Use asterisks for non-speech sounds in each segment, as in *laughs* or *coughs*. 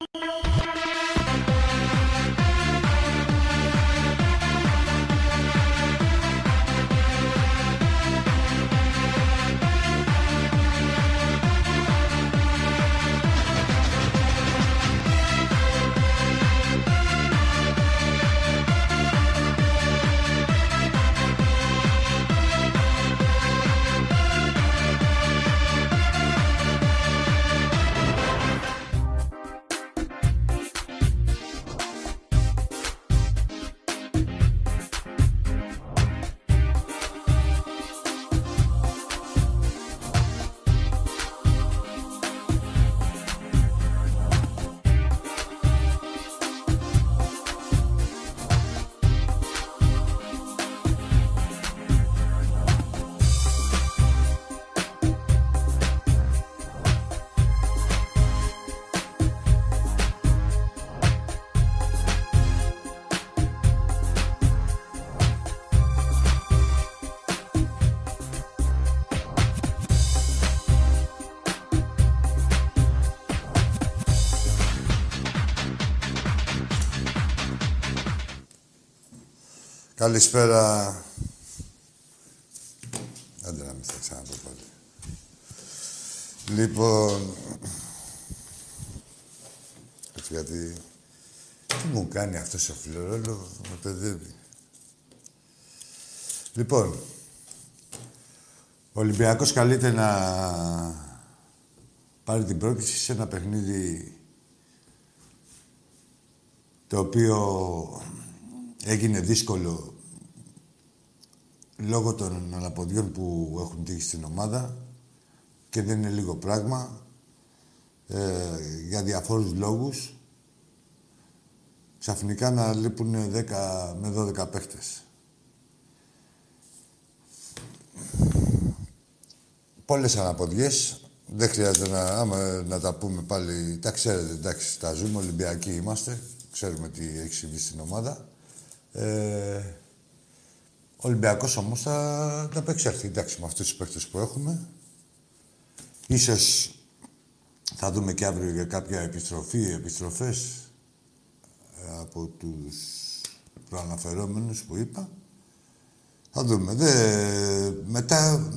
you *laughs* Καλησπέρα. Άντε να μην θα ξαναπώ πάλι. Λοιπόν... Έτσι γιατί... Τι μου κάνει αυτός ο φιλορόλο, με παιδεύει. Λοιπόν, ο Ολυμπιακός καλείται να πάρει την πρόκληση σε ένα παιχνίδι το οποίο έγινε δύσκολο λόγω των αναποδιών που έχουν τύχει στην ομάδα και δεν είναι λίγο πράγμα ε, για διαφόρους λόγους ξαφνικά να λείπουν 10 με 12 παίχτες. Πολλές αναποδιές. Δεν χρειάζεται να, άμα, να τα πούμε πάλι. Τα ξέρετε, εντάξει, τα ζούμε. Ολυμπιακοί είμαστε. Ξέρουμε τι έχει συμβεί στην ομάδα. Ε, ο Ολυμπιακός όμως θα, θα απεξέλθει, εντάξει, με αυτούς τους παίχτες που έχουμε. Ίσως θα δούμε και αύριο για κάποια επιστροφή, επιστροφές ε, από τους προαναφερόμενους που είπα. Θα δούμε. Δε, μετά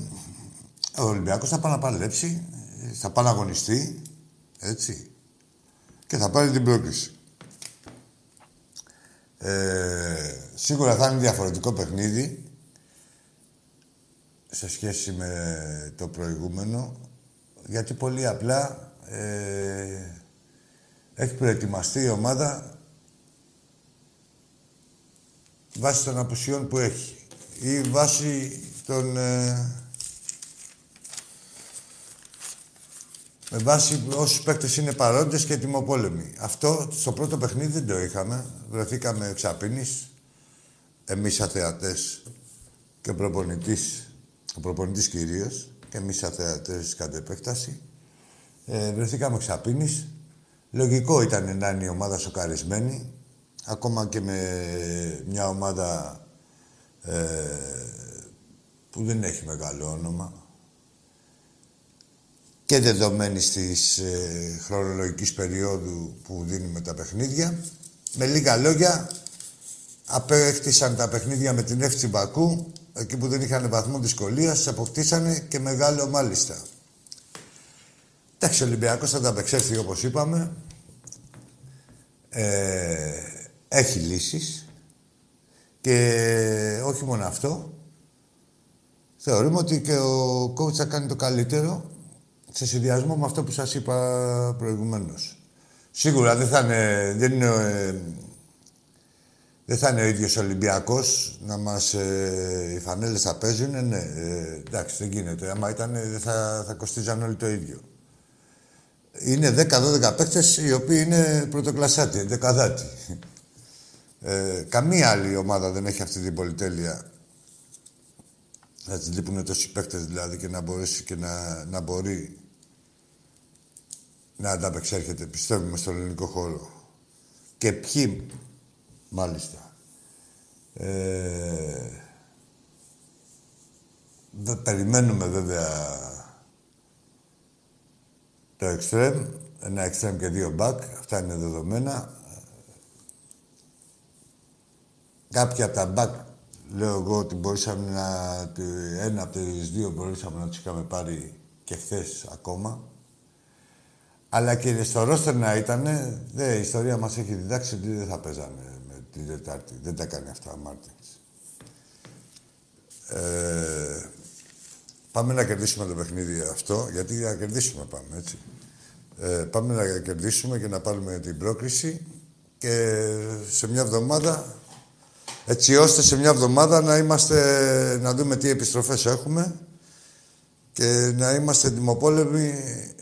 ο Ολυμπιακός θα πάει να παλέψει, θα πάει να αγωνιστεί, έτσι. Και θα πάρει την πρόκληση. Ε, σίγουρα θα είναι διαφορετικό παιχνίδι σε σχέση με το προηγούμενο, γιατί πολύ απλά ε, έχει προετοιμαστεί η ομάδα βάσει των απουσιών που έχει ή βάσει των... Ε, με βάση όσους παίκτες είναι παρόντες και ετοιμοπόλεμοι. Αυτό στο πρώτο παιχνίδι δεν το είχαμε. Βρεθήκαμε εξαπίνης, εμείς αθεατές και ο προπονητής, ο προπονητής κυρίως, και εμείς αθεατές κατ' επέκταση. Ε, βρεθήκαμε εξαπίνης. Λογικό ήταν να είναι η ομάδα σοκαρισμένη, ακόμα και με μια ομάδα ε, που δεν έχει μεγάλο όνομα και δεδομένη της ε, χρονολογικής περίοδου που δίνουμε τα παιχνίδια. Με λίγα λόγια, απέκτησαν τα παιχνίδια με την Εύτσι Μπακού, εκεί που δεν είχαν βαθμό δυσκολίας, αποκτήσανε και μεγάλο μάλιστα. Εντάξει, ο Ολυμπιακός θα τα απεξέλθει όπως είπαμε. Ε, έχει λύσεις. Και όχι μόνο αυτό. Θεωρούμε ότι και ο coach θα κάνει το καλύτερο σε συνδυασμό με αυτό που σας είπα προηγουμένως. Σίγουρα δεν θα είναι, δεν είναι, ε, δεν θα είναι ο ίδιος Ολυμπιακός να μας... Ε, οι φανέλες θα παίζουν, ναι, ε, εντάξει, δεν γίνεται. Άμα ήταν, δεν θα, θα κοστίζαν όλοι το ίδιο. Είναι 10-12 παίκτες οι οποίοι είναι πρωτοκλασσάτοι, δεκαδάτοι. Ε, καμία άλλη ομάδα δεν έχει αυτή την πολυτέλεια. Θα τη λείπουν τόσοι παίκτες δηλαδή και να μπορέσει και να, να μπορεί να ανταπεξέρχεται, πιστεύουμε, στον ελληνικό χώρο. Και ποιοι, μάλιστα. Ε, περιμένουμε βέβαια το εξτρέμ, ένα εξτρέμ και δύο μπακ, αυτά είναι δεδομένα. Κάποια από τα μπακ, λέω εγώ ότι μπορούσαμε να... Ένα από τις δύο μπορούσαμε να τους είχαμε πάρει και χθες ακόμα. Αλλά και στο ρόστερ να ήταν, η ιστορία μας έχει διδάξει ότι δεν θα παίζανε με την Τετάρτη. Δεν τα κάνει αυτά ο Μάρτινς. Ε, πάμε να κερδίσουμε το παιχνίδι αυτό, γιατί να κερδίσουμε πάμε, έτσι. Ε, πάμε να κερδίσουμε και να πάρουμε την πρόκριση και σε μια εβδομάδα, έτσι ώστε σε μια εβδομάδα να είμαστε, να δούμε τι επιστροφές έχουμε και να είμαστε δημοπόλεμοι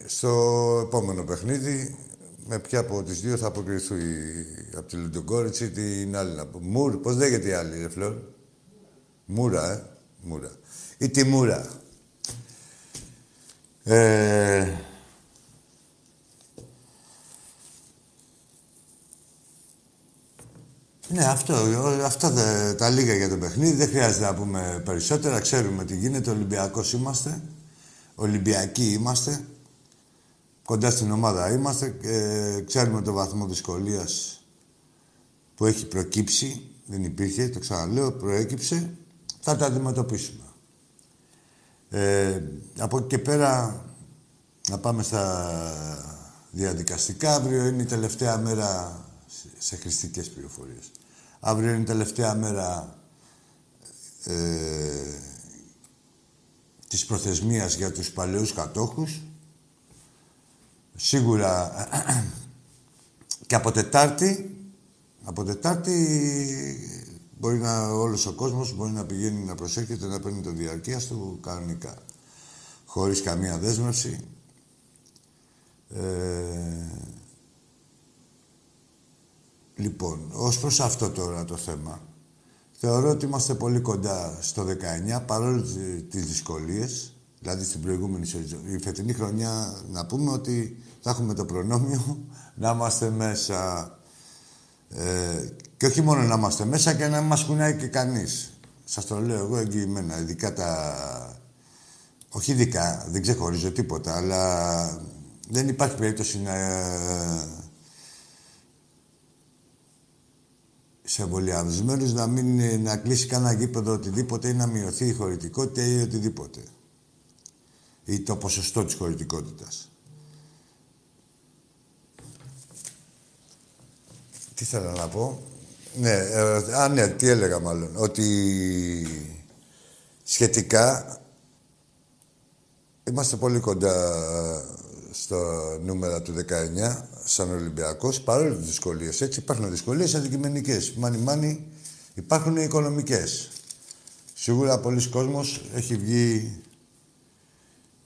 στο επόμενο παιχνίδι με ποια από τις δύο θα αποκριθεί από τη Λουντογκόριτς ή την άλλη. Μουρ, πώς λέγεται η άλλη, ρε Φλόρ; Μούρα, ε; Μούρα. Ή τη Μούρα. Ε... Ναι, αυτό, αυτά τα λίγα για το παιχνίδι. Δεν χρειάζεται να πούμε περισσότερα. Ξέρουμε τι γίνεται. Ολυμπιακός είμαστε. Ολυμπιακοί είμαστε. Κοντά στην ομάδα είμαστε. Και ξέρουμε το βαθμό δυσκολίας που έχει προκύψει. Δεν υπήρχε, το ξαναλέω, προέκυψε. Θα τα αντιμετωπίσουμε. Ε, από εκεί και πέρα να πάμε στα διαδικαστικά. Αύριο είναι η τελευταία μέρα σε χρηστικές πληροφορίες. Αύριο είναι η τελευταία μέρα ε, της προθεσμίας για τους παλαιούς κατόχους. Σίγουρα και από Τετάρτη, από Τετάρτη μπορεί να, όλος ο κόσμος μπορεί να πηγαίνει να προσέχεται να παίρνει το διαρκείας του κανονικά. Χωρίς καμία δέσμευση. Ε, λοιπόν, ως προς αυτό τώρα το θέμα, θεωρώ ότι είμαστε πολύ κοντά στο 19, παρόλο τις δυσκολίες, δηλαδή στην προηγούμενη σεζόν. Η φετινή χρονιά, να πούμε ότι θα έχουμε το προνόμιο *laughs* να είμαστε μέσα. Ε, και όχι μόνο να είμαστε μέσα και να μας κουνάει και κανείς. Σας το λέω εγώ εγγυημένα, ειδικά τα... Όχι ειδικά, δεν ξεχωρίζω τίποτα, αλλά δεν υπάρχει περίπτωση να... σε εμβολιασμένους να μην να κλείσει κανένα γήπεδο οτιδήποτε ή να μειωθεί η χωρητικότητα ή οτιδήποτε. Ή το ποσοστό της χωρητικότητας. Τι θέλω να πω; Ναι, ε, α, ναι, τι έλεγα μάλλον. Ότι σχετικά είμαστε πολύ κοντά στο νούμερα του 19 σαν Ολυμπιακός, παρόλο τις δυσκολίες. Έτσι υπάρχουν δυσκολίες αντικειμενικές. Μάνι μάνι υπάρχουν οικονομικές. Σίγουρα πολλοί κόσμος έχει βγει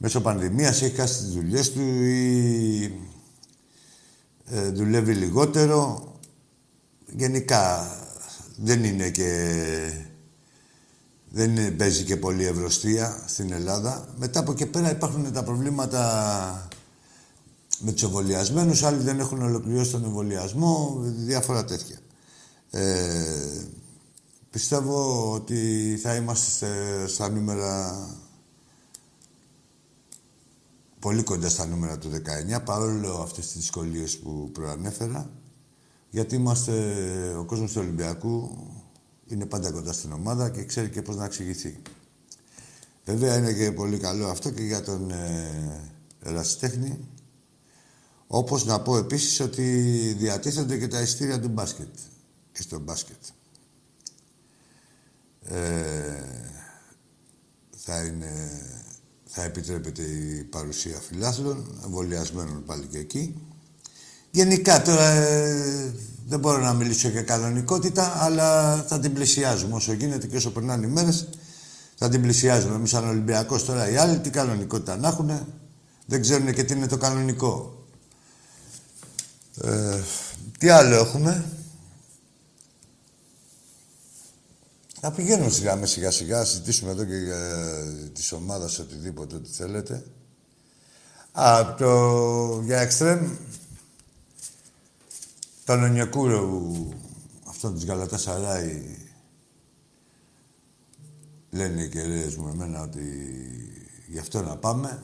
μέσω πανδημίας, έχει χάσει τις δουλειές του ή ε, δουλεύει λιγότερο γενικά δεν είναι και... Δεν είναι, παίζει και πολύ ευρωστία στην Ελλάδα. Μετά από και πέρα υπάρχουν τα προβλήματα με τους εμβολιασμένους. Άλλοι δεν έχουν ολοκληρώσει τον εμβολιασμό, διάφορα τέτοια. Ε, πιστεύω ότι θα είμαστε στα νούμερα πολύ κοντά στα νούμερα του 19, παρόλο αυτές τις δυσκολίες που προανέφερα. Γιατί είμαστε, ο κόσμος του Ολυμπιακού είναι πάντα κοντά στην ομάδα και ξέρει και πώς να εξηγηθεί. Βέβαια είναι και πολύ καλό αυτό και για τον ε, ερασιτέχνη. Όπως να πω επίσης ότι διατίθενται και τα ειστήρια του μπάσκετ και στο μπάσκετ. Ε, θα, είναι, θα επιτρέπεται η παρουσία φιλάθλων, εμβολιασμένων πάλι και εκεί. Γενικά τώρα ε, δεν μπορώ να μιλήσω για κανονικότητα, αλλά θα την πλησιάζουμε όσο γίνεται και όσο περνάνε οι μέρες. Θα την πλησιάζουμε. Εμείς, σαν Ολυμπιακός τώρα, οι άλλοι τι κανονικότητα να έχουν, δεν ξέρουν και τι είναι το κανονικό. Ε, τι άλλο έχουμε. Θα πηγαίνουμε σιγά με σιγά σιγά, συζητήσουμε εδώ και για τη ομάδα οτιδήποτε ό,τι θέλετε. Α, το για εξτρέμ τον Ονιακούρο, αυτό της Γαλατάς Σαράι, λένε οι κεραίες μου εμένα ότι γι' αυτό να πάμε.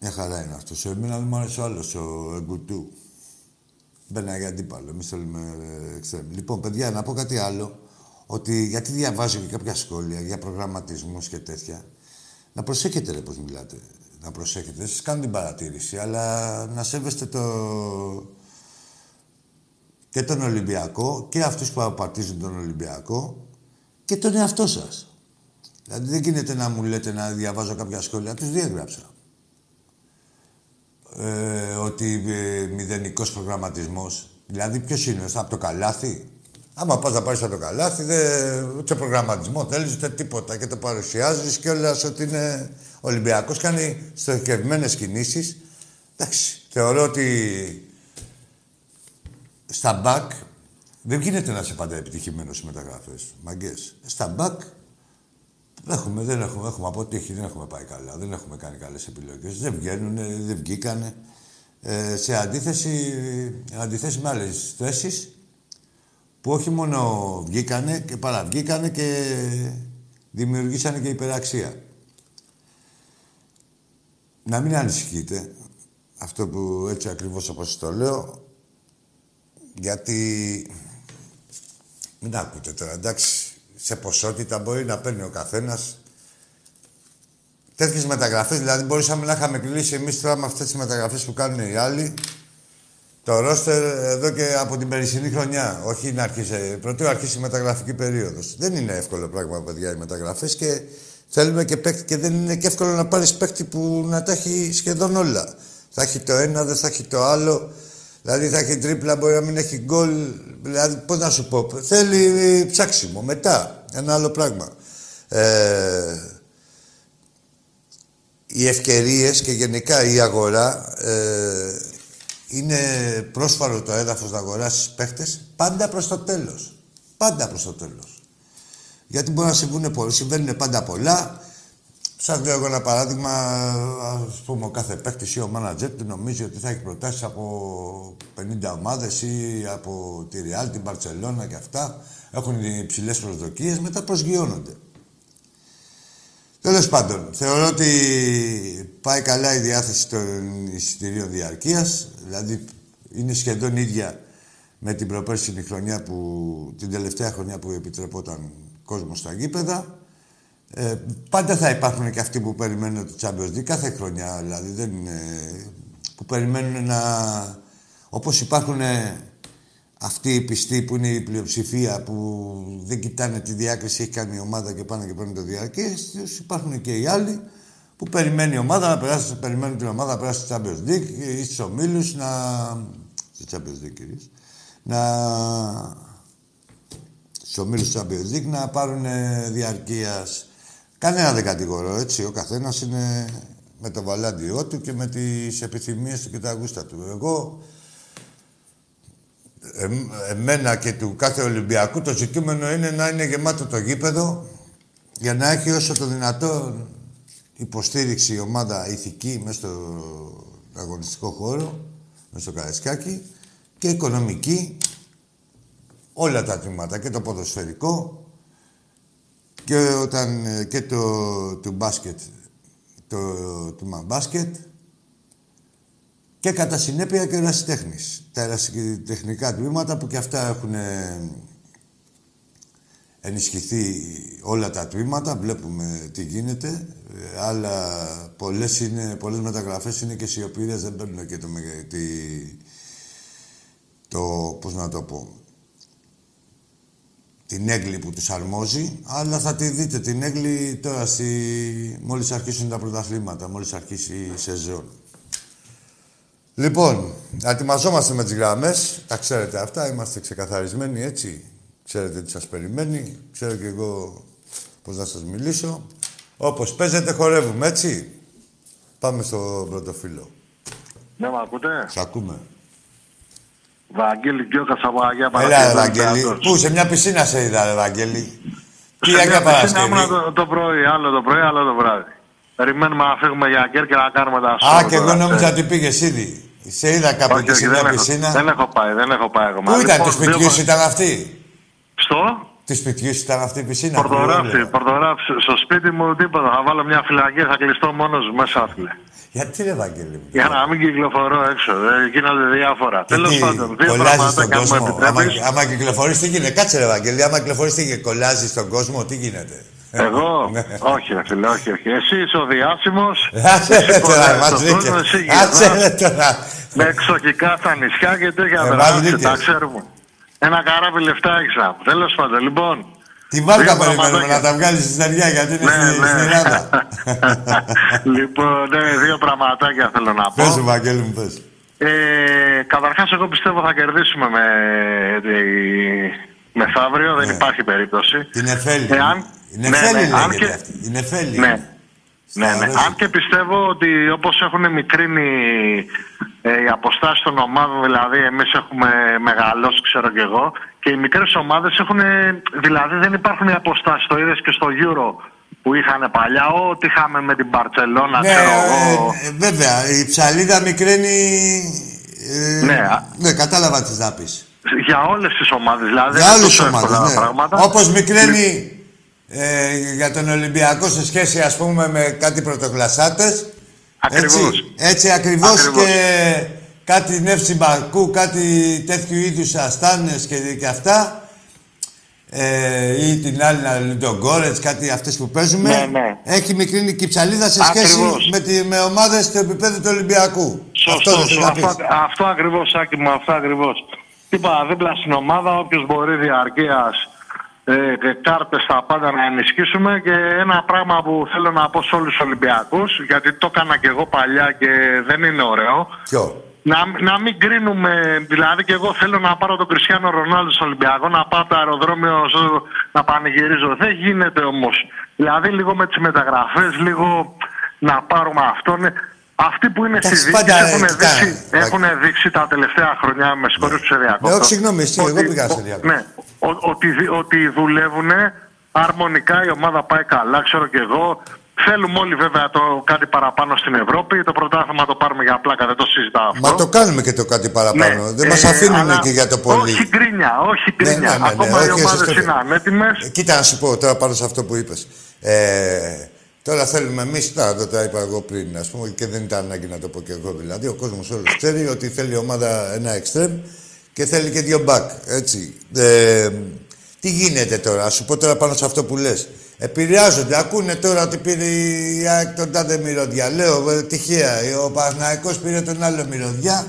Μια χαρά είναι αυτός. Εμένα δεν μου άρεσε ο άλλος, ο Εγκουτού. Μπαίνα για αντίπαλο. Εμείς θέλουμε εξτρέμ. Λοιπόν, παιδιά, να πω κάτι άλλο. Ότι γιατί διαβάζω και κάποια σχόλια για προγραμματισμούς και τέτοια. Να προσέχετε ρε πώς μιλάτε. Να προσέχετε. Δεν σας κάνω την παρατήρηση, αλλά να σέβεστε το... και τον Ολυμπιακό και αυτούς που απαρτίζουν τον Ολυμπιακό και τον εαυτό σας. Δηλαδή δεν γίνεται να μου λέτε να διαβάζω κάποια σχόλια. Τους διέγραψα. Ε, ότι ε, μηδενικός προγραμματισμός. Δηλαδή ποιος είναι, από το καλάθι; Άμα πας να πάρεις από το καλάθι, δεν... ούτε προγραμματισμό θέλεις ούτε τίποτα. Και το παρουσιάζεις και όλα ότι είναι Ολυμπιακός. Κάνει στοχευμένες κινήσεις. Εντάξει, θεωρώ ότι στα μπακ δεν γίνεται να είσαι πάντα επιτυχημένος σε μεταγραφέ. Μαγκές. Στα μπακ έχουμε, δεν έχουμε, έχουμε αποτύχει, δεν έχουμε πάει καλά. Δεν έχουμε κάνει καλές επιλογές. Δεν βγαίνουν, δεν βγήκανε. Ε, σε αντίθεση, αντίθεση με άλλες θέσεις, που όχι μόνο βγήκανε και παραβγήκανε και δημιουργήσανε και υπεραξία. Να μην ανησυχείτε, αυτό που έτσι ακριβώς όπως το λέω, γιατί μην ακούτε τώρα, εντάξει, σε ποσότητα μπορεί να παίρνει ο καθένας τέτοιες μεταγραφές, δηλαδή μπορούσαμε να είχαμε κλείσει εμείς τώρα με αυτές τις μεταγραφές που κάνουν οι άλλοι, το ρόστερ εδώ και από την περσινή χρονιά. Όχι να αρχίσει. Πρωτού αρχίσει η μεταγραφική περίοδος. Δεν είναι εύκολο πράγμα, παιδιά, οι μεταγραφές και θέλουμε και παίκτη και δεν είναι και εύκολο να πάρεις παίκτη που να τα έχει σχεδόν όλα. Θα έχει το ένα, δεν θα έχει το άλλο. Δηλαδή θα έχει τρίπλα, μπορεί να μην έχει γκολ. Δηλαδή, πώς να σου πω, θέλει ψάξιμο. Μετά, ένα άλλο πράγμα. Ε, οι ευκαιρίες και γενικά η αγορά ε, είναι πρόσφαρο το έδαφος να αγοράσεις παίχτες πάντα προς το τέλος. Πάντα προς το τέλος. Γιατί μπορεί να συμβούν πολλά, συμβαίνουν πάντα πολλά. Σας λέω εγώ ένα παράδειγμα, ας πούμε, ο κάθε παίχτη ή ο μάνατζερ του νομίζει ότι θα έχει προτάσεις από 50 ομάδες ή από τη Ριάλ, την Παρσελώνα και αυτά. Έχουν υψηλές προσδοκίες, μετά προσγειώνονται. Τέλος πάντων, θεωρώ ότι πάει καλά η διάθεση των εισιτηρίων διαρκείας. Δηλαδή, είναι σχεδόν ίδια με την προπέρσινη χρονιά που, την τελευταία χρονιά που επιτρεπόταν κόσμος στα γήπεδα. Ε, πάντα θα υπάρχουν και αυτοί που περιμένουν το Champions League κάθε χρονιά, δηλαδή δεν είναι, που περιμένουν να... Όπως υπάρχουν αυτοί οι πιστοί που είναι η πλειοψηφία που δεν κοιτάνε τη διάκριση, έχει κάνει η ομάδα και πάνε και παίρνουν το διάρκεια. Υπάρχουν και οι άλλοι που περιμένει η ομάδα να περάσει, περιμένουν την ομάδα να περάσει στο Champions League ή στους ομίλους να... Στο Champions League κυρίως. Να... Στους ομίλους του Champions League να πάρουν διαρκείας. Κανένα δεν κατηγορώ, έτσι. Ο καθένας είναι με το βαλάντιό του και με τις επιθυμίες του και τα γούστα του. Εγώ εμένα και του κάθε Ολυμπιακού το ζητούμενο είναι να είναι γεμάτο το γήπεδο για να έχει όσο το δυνατό υποστήριξη η ομάδα ηθική μέσα στο αγωνιστικό χώρο, μέσα στο Καραϊσκάκι και οικονομική όλα τα τμήματα και το ποδοσφαιρικό και, όταν, και το του μπάσκετ το τμήμα μπάσκετ και κατά συνέπεια και ερασιτέχνης. Τα ερασιτεχνικά τμήματα που και αυτά έχουν ε, ενισχυθεί όλα τα τμήματα, βλέπουμε τι γίνεται. Ε, αλλά πολλές, είναι, πολλές μεταγραφές είναι και σιωπήρες, δεν παίρνουν και το, τη, το, πώς να το πω, την έγκλη που τους αρμόζει, αλλά θα τη δείτε την έγκλη τώρα στη... μόλις αρχίσουν τα πρωταθλήματα, μόλις αρχίσει η σεζόν. Λοιπόν, ετοιμαζόμαστε με τις γραμμές. Τα ξέρετε αυτά, είμαστε ξεκαθαρισμένοι έτσι. Ξέρετε τι σας περιμένει. Ξέρω και εγώ πώς να σας μιλήσω. Όπως παίζετε, χορεύουμε, έτσι. Πάμε στο πρώτο φίλο. Ναι, με ακούτε; Σ' ακούμε. Βαγγέλη Γκιώκα από Αγία Έλα, Βαγγέλη. Πού, σε μια πισίνα σε είδα, Βαγγέλη. Τι Αγία Παρασκευή; Το, το πρωί, άλλο το πρωί, άλλο το βράδυ. Περιμένουμε να φύγουμε για και να κάνουμε τα Α, και εγώ νόμιζα ότι πήγες ήδη. Σε είδα κάπου εκεί σε μια πισίνα. Δεν έχω πάει, δεν έχω πάει εγώ. Πού ήταν, το σπίτι σου ήταν αυτή; Στο; Του σπιτιού ήταν αυτή η πισίνα. Πορτογράφη, πορτογράφη. Στο σπίτι μου τίποτα. Θα βάλω μια φυλακή, θα κλειστώ μόνος μου μέσα, φίλε. Γιατί ρε Βαγγέλη Για να μην κυκλοφορώ έξω. Ε, γίνονται διάφορα. Τέλος πάντων, δύο πράγματα και αν μου άμα, άμα κυκλοφορείς, τι γίνεται; Κάτσε ρε Βαγγέλη, άμα κυκλοφορείς, τι γίνεται; Κολλάζει στον κόσμο, τι γίνεται; Εγώ, ναι. όχι, ρε φίλε, όχι, όχι. Εσύ είσαι ο διάσημος. Άσε τώρα, Άσε τώρα. Με εξοχικά στα νησιά και τέτοια πράγματα. Τα ξέρουμε. Ένα καράβι λεφτά έξα. Τέλος πάντων, λοιπόν. Τη βάρκα περιμένουμε να τα βγάλεις στη στεριά γιατί είναι ναι, στην ναι. Ελλάδα. *laughs* λοιπόν, ναι, δύο πραγματάκια θέλω να πω. Πες μου, Βαγγέλη μου, πες. Ε, καταρχάς, εγώ πιστεύω θα κερδίσουμε με, μεθαύριο, δεν ναι. υπάρχει περίπτωση. Την Εφέλη. Εάν, είναι ναι, ναι, αν και... Είναι Εφέλη. Ναι. Ναι, ναι. Αν και πιστεύω ότι όπως έχουν μικρύνει ε, οι αποστάσεις των ομάδων, δηλαδή εμείς έχουμε μεγαλώσει, ξέρω και εγώ, και οι μικρές ομάδες έχουν, δηλαδή δεν υπάρχουν οι αποστάσεις, το είδες και στο Euro που είχαν παλιά, ό,τι είχαμε με την Μπαρτσελώνα, ναι, ξέρω εγώ. Ε, βέβαια, η ψαλίδα μικραίνει... Ε, ναι, ναι, κατάλαβα τι να πεις. Για όλες τις ομάδες, δηλαδή. Για όλες τις ομάδες, ναι. Πράγματα. Όπως μικραίνει ε, για τον Ολυμπιακό σε σχέση ας πούμε με κάτι πρωτοκλασσάτες. Ακριβώς. Έτσι, έτσι ακριβώς, και κάτι νεύση μπαρκού, κάτι τέτοιου είδους αστάνες και, και αυτά. Ε, ή την άλλη να τον Γκόρετς, κάτι αυτές που παίζουμε. Ναι, ναι. Έχει μικρή κυψαλίδα σε σχέση με, τη, με ομάδες του επίπεδου του Ολυμπιακού. Σωστό, αυτό, αυτό, αυτό ακριβώς, Άκη μου, αυτό ακριβώς. Είπα, δίπλα στην ομάδα, όποιος μπορεί διαρκείας ε, κάρτες τα πάντα να ενισχύσουμε και ένα πράγμα που θέλω να πω σε όλους τους Ολυμπιακούς γιατί το έκανα και εγώ παλιά και δεν είναι ωραίο Ποιο; Να, να μην κρίνουμε, δηλαδή και εγώ θέλω να πάρω τον Κριστιανό Ρονάλντο στο Ολυμπιακό, να πάω το αεροδρόμιο να πανηγυρίζω. Δεν γίνεται όμως. Δηλαδή λίγο με τις μεταγραφές, λίγο να πάρουμε αυτόν. Αυτοί που είναι στη δίκη έχουν, δείξει, έχουν δείξει τα τελευταία χρόνια με σκόρους του Ναι, όχι, συγγνώμη, εσύ, εγώ πήγα σε Ναι, ότι, ότι δουλεύουν αρμονικά, η ομάδα πάει καλά, ξέρω και εγώ. Θέλουμε όλοι βέβαια το κάτι παραπάνω στην Ευρώπη. Το πρωτάθλημα το πάρουμε για πλάκα, δεν το συζητάω αυτό. Μα το κάνουμε και το κάτι παραπάνω. Ναι, δεν ε, μα αφήνουν και για το πολύ. Όχι γκρίνια, όχι ναι, γκρίνια. Ναι, ναι, ναι, Ακόμα οι ομάδες είναι ανέτοιμες. Ε, κοίτα να σου πω τώρα πάνω σε αυτό που είπες. Ε, τώρα θέλουμε εμείς, τώρα το είπα εγώ πριν, ας πούμε, και δεν ήταν ανάγκη να το πω και εγώ δηλαδή. Ο κόσμος όλος ξέρει ότι θέλει η ομάδα ένα εξτρέμ και θέλει και δύο μπακ. Έτσι. Ε, τι γίνεται τώρα, ας σου πω τώρα πάνω σε αυτό που λες. Επηρεάζονται. Ακούνε τώρα ότι πήρε η ΑΕΚ τον τάδε μυρωδιά. Λέω ε, τυχαία. Ο Παναγικό πήρε τον άλλο μυρωδιά.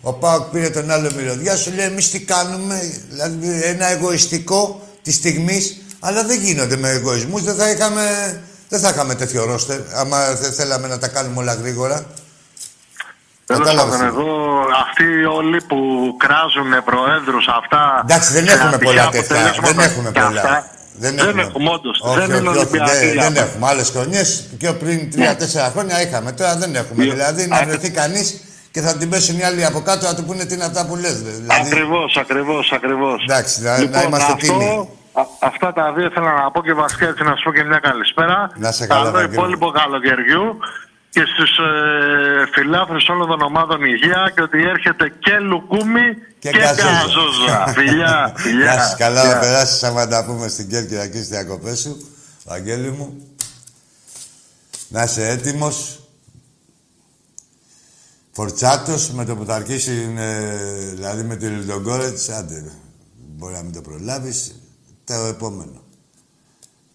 Ο Πάοκ πήρε τον άλλο μυρωδιά. Σου λέει εμείς τι κάνουμε. Δηλαδή ένα εγωιστικό της στιγμής. Αλλά δεν γίνονται με εγωισμούς. Δεν θα είχαμε, δεν θα είχαμε τέτοιο ρόστερ. Άμα θέλαμε να τα κάνουμε όλα γρήγορα. Τέλος πάντων, εδώ αυτοί όλοι που κράζουν προέδρους αυτά. Εντάξει, δεν έχουμε πολλά τέτοια. Δεν έχουμε πολλά. Δεν, δεν έχουμε, όντως. Δεν είναι δεν, δεν έχουμε. Άλλες χρονιές, πιο πριν τρία-τέσσερα ναι. χρόνια είχαμε. Τώρα δεν έχουμε. Δηλαδή να βρεθεί κανείς και θα την πέσουν οι άλλοι από κάτω να του πούνε τι είναι αυτά που λες. Δηλαδή... Ακριβώς, ακριβώς, ακριβώς. Εντάξει, να, λοιπόν, να είμαστε αυτό, τίμοι. αυτά τα δύο ήθελα να πω και βασικά έτσι να σου πω και μια καλησπέρα. Να σε καλά. Καλό υπόλοιπο καλοκαιριού και στους ε, φιλάθρους όλων των ομάδων υγεία και ότι έρχεται και λουκούμι και, και καζόζα. φιλιά, *laughs* φιλιά. Γεια σας, καλά να περάσεις άμα τα πούμε στην Κέρκυρα και στις διακοπές σου. Βαγγέλη μου. Να είσαι έτοιμος. Φορτσάτος με το που θα αρχίσει, ε, δηλαδή με της Λιντογκόρετς, άντε, μπορεί να μην το προλάβεις, το επόμενο.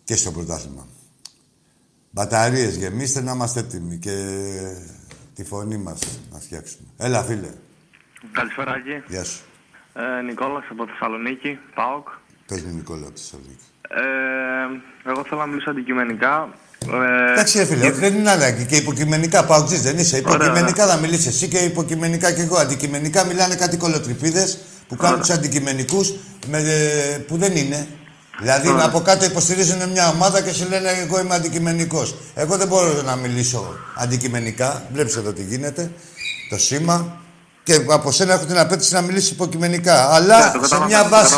Και στο πρωτάθλημα. Μπαταρίες γεμίστε να είμαστε έτοιμοι και τη φωνή μας να φτιάξουμε. Έλα, φίλε. Καλησπέρα, Αγί. Γεια σου. Ε, Νικόλας από Θεσσαλονίκη, ΠΑΟΚ. Πες μου, Νικόλα, από Θεσσαλονίκη. Ε, εγώ θέλω να μιλήσω αντικειμενικά. Ε, Εντάξει, φίλε, δεν είναι ανάγκη. Και υποκειμενικά, ΠΑΟΚ δεν είσαι. Υποκειμενικά θα μιλήσεις εσύ και υποκειμενικά κι εγώ. Αντικειμενικά μιλάνε κάτι κολοτριπίδες που κάνουν τους αντικειμενικούς που δεν είναι. Δηλαδή mm. από κάτω υποστηρίζουν μια ομάδα και σου λένε εγώ είμαι αντικειμενικός. Εγώ δεν μπορώ να μιλήσω αντικειμενικά. Βλέπεις εδώ τι γίνεται. Το σήμα. Και από σένα έχω την απέτηση να μιλήσεις υποκειμενικά. Αλλά yeah, ναι, σε μια βάση.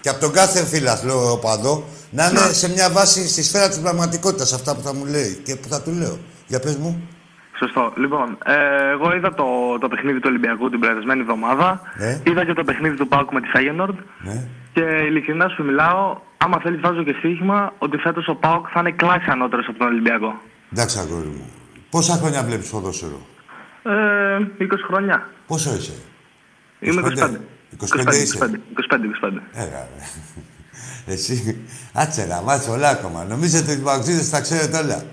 Και από τον κάθε φίλαθλο οπαδό να είναι ναι. σε μια βάση στη σφαίρα της πραγματικότητας αυτά που θα μου λέει και που θα του λέω. Για πες μου. Σωστό. Λοιπόν, ε, εγώ είδα το, το παιχνίδι του Ολυμπιακού την προηγούμενη εβδομάδα. Ναι. Είδα και το παιχνίδι του Πάουκ με τη Φέγενορντ. Ναι. Και ειλικρινά σου μιλάω, άμα θέλεις, βάζω και στοίχημα ότι φέτος ο Πάοκ θα είναι κλάση ανώτερος από τον Ολυμπιακό. Εντάξει, αγόρι μου. Πόσα χρόνια βλέπεις ποδόσφαιρο; Ε, 20 χρόνια. Πόσο είσαι; Είμαι 25. 25 είσαι; 25, 25, 25. Έλα, ρε. Εσύ, άτσε να μάθεις όλα ακόμα. Νομίζετε ότι οι παγκοσμίδες τα ξέρετε όλα.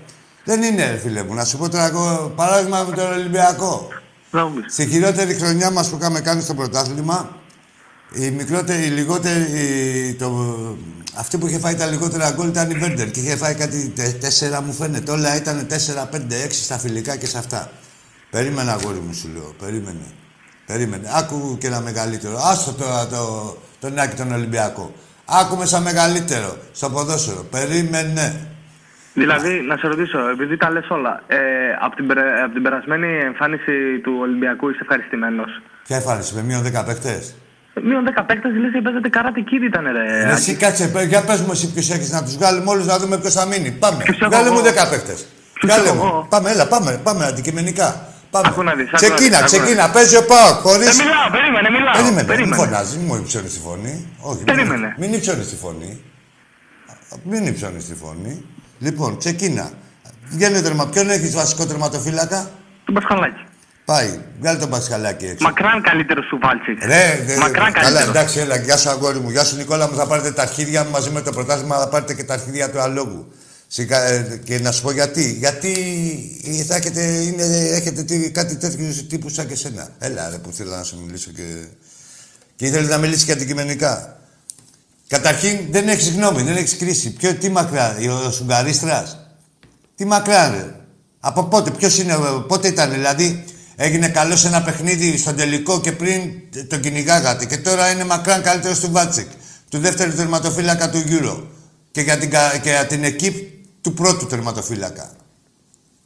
Δεν είναι, ρε φίλε μου. Να σου πω τώρα εγώ παράδειγμα με τον Ολυμπιακό. Να μου πεις. Στη χειρότερη χρονιά μας που είχαμε κάνει στο πρωτάθλημα, η μικρότερη, η λιγότερη, η- το, αυτή που είχε φάει τα λιγότερα γκολ ήταν η Βέντερ και είχε φάει κάτι τε- τέσσερα μου φαίνεται. Όλα ήταν 4, 5, 6 στα φιλικά και σε αυτά. Περίμενε αγόρι μου σου λέω, περίμενε. Περίμενε. Άκου και ένα μεγαλύτερο. Άστο τώρα το, τον Άκη τον Ολυμπιακό. Άκουμε σαν μεγαλύτερο στο ποδόσφαιρο. Περίμενε. Δηλαδή, να σε ρωτήσω, επειδή τα λες όλα, ε, από, την, περα- από την περασμένη εμφάνιση του Ολυμπιακού είσαι ευχαριστημένος; Ποια εμφάνιση με μείον 10 παίχτες. Μείον 10 παίκτες λες και παίζετε καράτε kid ήταν ρε. Ρε, Εσύ κάτσε, παι- για πες μου εσύ ποιος έχεις να τους βγάλουμε όλους να δούμε ποιος θα μείνει. Πάμε. Ποιος έχω Βγάλε μου εγώ. 10 παίχτες. Ποιος Βγάλε έχω μου. εγώ. Πάμε, έλα, πάμε, πάμε αντικειμενικά. Πάμε. Άκου να δεις, άκου να ξεκίνα, δεις, άκου να ξεκίνα. Παίζει ο Πάοκ Δεν χωρίς... μιλάω, περίμενε, μιλάω. Περίμενε, μην περίμενε. φωνάζει, μην μου υψώνεις τη φωνή. Όχι, Περίμενε. Μην, μην υψώνεις τη φωνή. Μην υψώνεις τη φωνή. Λοιπόν, ξεκίνα. Βγαίνει τερμα. Ποιον έχεις βασικό τερματοφύλακα; Τον Πασχαλάκη. Πάει, βγάλε τον Πασχαλάκη έξω. Μακράν καλύτερο σου Βάλτσικ. Ρε, δε, Μακράν καλά, καλύτερο. εντάξει, έλα, γεια σου αγόρι μου. Γεια σου Νικόλα μου, θα πάρετε τα αρχίδια μου μαζί με το πρωτάθλημα, θα πάρετε και τα αρχίδια του αλόγου. Σιγά, ε, και να σου πω γιατί. Γιατί θα έχετε, είναι, έχετε τι- κάτι τέτοιου τύπου σαν και σένα. Έλα, ρε, που θέλω να σου μιλήσω και. Και ήθελες να μιλήσεις και αντικειμενικά. Καταρχήν δεν έχεις γνώμη, δεν έχεις κρίση. Ποιο, τι μακρά, ο Σουγκαρίστρας; Τι μακρά, ρε. Από πότε, ποιος είναι, ε, πότε ήταν, δηλαδή έγινε καλός σε ένα παιχνίδι στον τελικό και πριν τον κυνηγάγατε. Και τώρα είναι μακράν καλύτερος του Βάτσεκ, του δεύτερου τερματοφύλακα του Euro. Και για την, κα- και για την εκείπ του πρώτου τερματοφύλακα.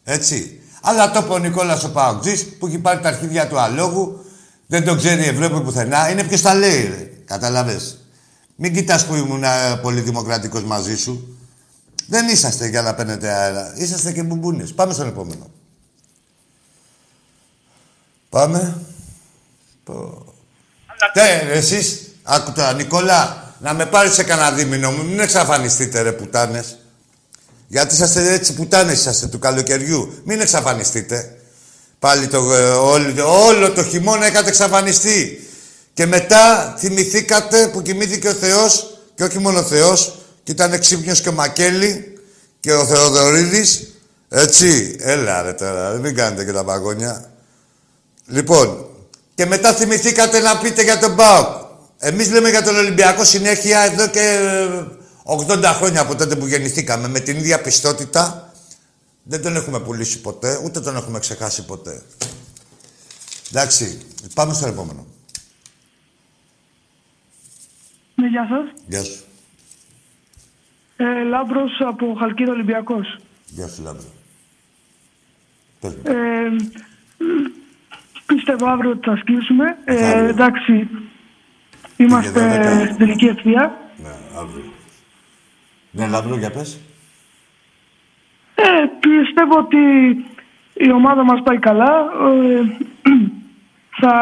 Έτσι. Αλλά το είπε ο Νικόλας ο Παοκτζής που έχει πάρει τα αρχίδια του αλόγου, δεν τον ξέρει η Ευρώπη πουθενά. Είναι ποιος τα λέει, ρε. Καταλαβες. Μην κοιτάς που ήμουν ε, πολύ δημοκρατικός μαζί σου. Δεν είσαστε για να παίρνετε αέρα. Είσαστε και μπουμπούνες. Πάμε στον επόμενο. Πάμε. Πω. Τε, ρε, εσείς, άκου τώρα, Νικόλα, να με πάρεις σε κανένα δίμηνο μου, μην εξαφανιστείτε ρε πουτάνες. Γιατί είσαστε έτσι πουτάνες είσαστε του καλοκαιριού. Μην εξαφανιστείτε. Πάλι το, ε, όλο, όλο το χειμώνα είχατε εξαφανιστεί. Και μετά θυμηθήκατε που κοιμήθηκε ο Θεός και όχι μόνο ο Θεός και ήταν ξύπνιος και ο Μακέλη και ο Θεοδωρίδης. Έτσι, έλα ρε τώρα, μην κάνετε και τα παγόνια. Λοιπόν, και μετά θυμηθήκατε να πείτε για τον ΠΑΟΚ. Εμείς λέμε για τον Ολυμπιακό συνέχεια εδώ και ε, 80 χρόνια από τότε που γεννηθήκαμε με την ίδια πιστότητα. Δεν τον έχουμε πουλήσει ποτέ, ούτε τον έχουμε ξεχάσει ποτέ. Εντάξει, πάμε στο επόμενο. Ναι, γεια σας. Γεια σου. Ε, Λάμπρος από Χαλκίδα Ολυμπιακός. Γεια σου, Λάμπρο. Πες μου. Ε, πίστευα αύριο ότι θα σκίσουμε. Ε, Αύριο. εντάξει, είμαστε δώδεκα. στην τελική ευθεία. Ναι, αύριο. Ναι, Λάμπρο, για πες. Ε, πιστεύω ότι η ομάδα μας πάει καλά. Ε, θα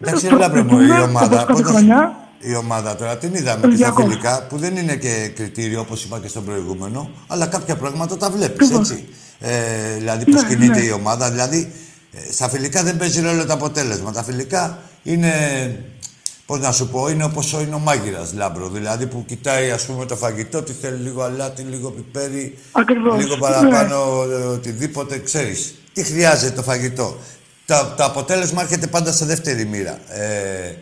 Εντάξει, ρε Λάμπρο μου, η προσπαθούμε, ομάδα. όπως κάθε πότε- χρονιά. Η ομάδα τώρα την είδαμε και στα Ολυμπιακός. φιλικά, που δεν είναι και κριτήριο όπως είπα και στον προηγούμενο, αλλά κάποια πράγματα τα βλέπεις, Ακριβώς. έτσι. Ε, δηλαδή πώς Ναι, κινείται ναι. η ομάδα. Δηλαδή, ε, στα φιλικά δεν παίζει ρόλο το αποτέλεσμα. Τα φιλικά είναι, πώς να σου πω, είναι όπως είναι ο μάγειρας, Λάμπρο. Δηλαδή που κοιτάει, ας πούμε, το φαγητό, τι θέλει λίγο αλάτι, λίγο πιπέρι, Ακριβώς, λίγο παραπάνω ε, οτιδήποτε, ξέρεις. Τι χρειάζεται το φαγητό. Το, το αποτέλεσμα έρχεται πάντα σε δεύτερη μοίρα. Ε,